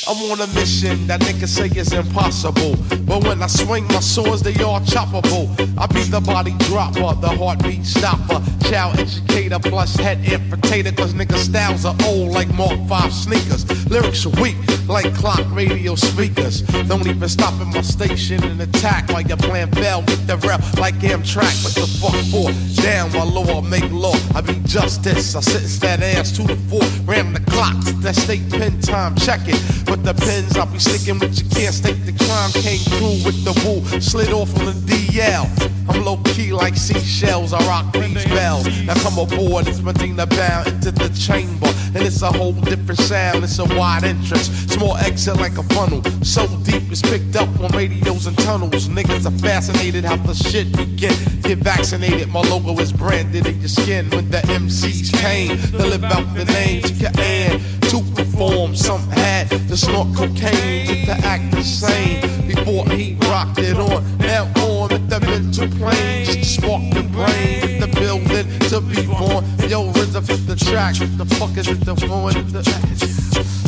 I'm on a mission that niggas say is impossible. But when I swing my swords, they all choppable. I be the body dropper, the heartbeat stopper, child educator plus head infiltrator. Cause niggas styles are old like Mark 5 sneakers. Lyrics are weak like clock radio speakers. Don't even stop at my station and attack while you're playing bell with the rep like Amtrak. What the fuck for? Down my law, make law. I be justice. I sentence that ass to the floor. Ram the clock that state pen time. Check it. But the pins. I'll be sticking with you can't stake the crime. Came through with the wool, slid off on the DL. I'm low key like seashells. I rock these bells. Now come aboard, it's Medina bound into the chamber. And it's a whole different sound. It's a wide entrance, small exit like a funnel. So deep it's picked up on radios and tunnels. Niggas are fascinated how the shit begin. Get vaccinated, my logo is branded in your skin. When the MCs came to live out the name, to perform. Some had to snort cocaine to act the same. Before he rocked it on, now on with the mental plane, spark the brain, the building to be born. Yo, for the track, what the fuck is it the phone? The,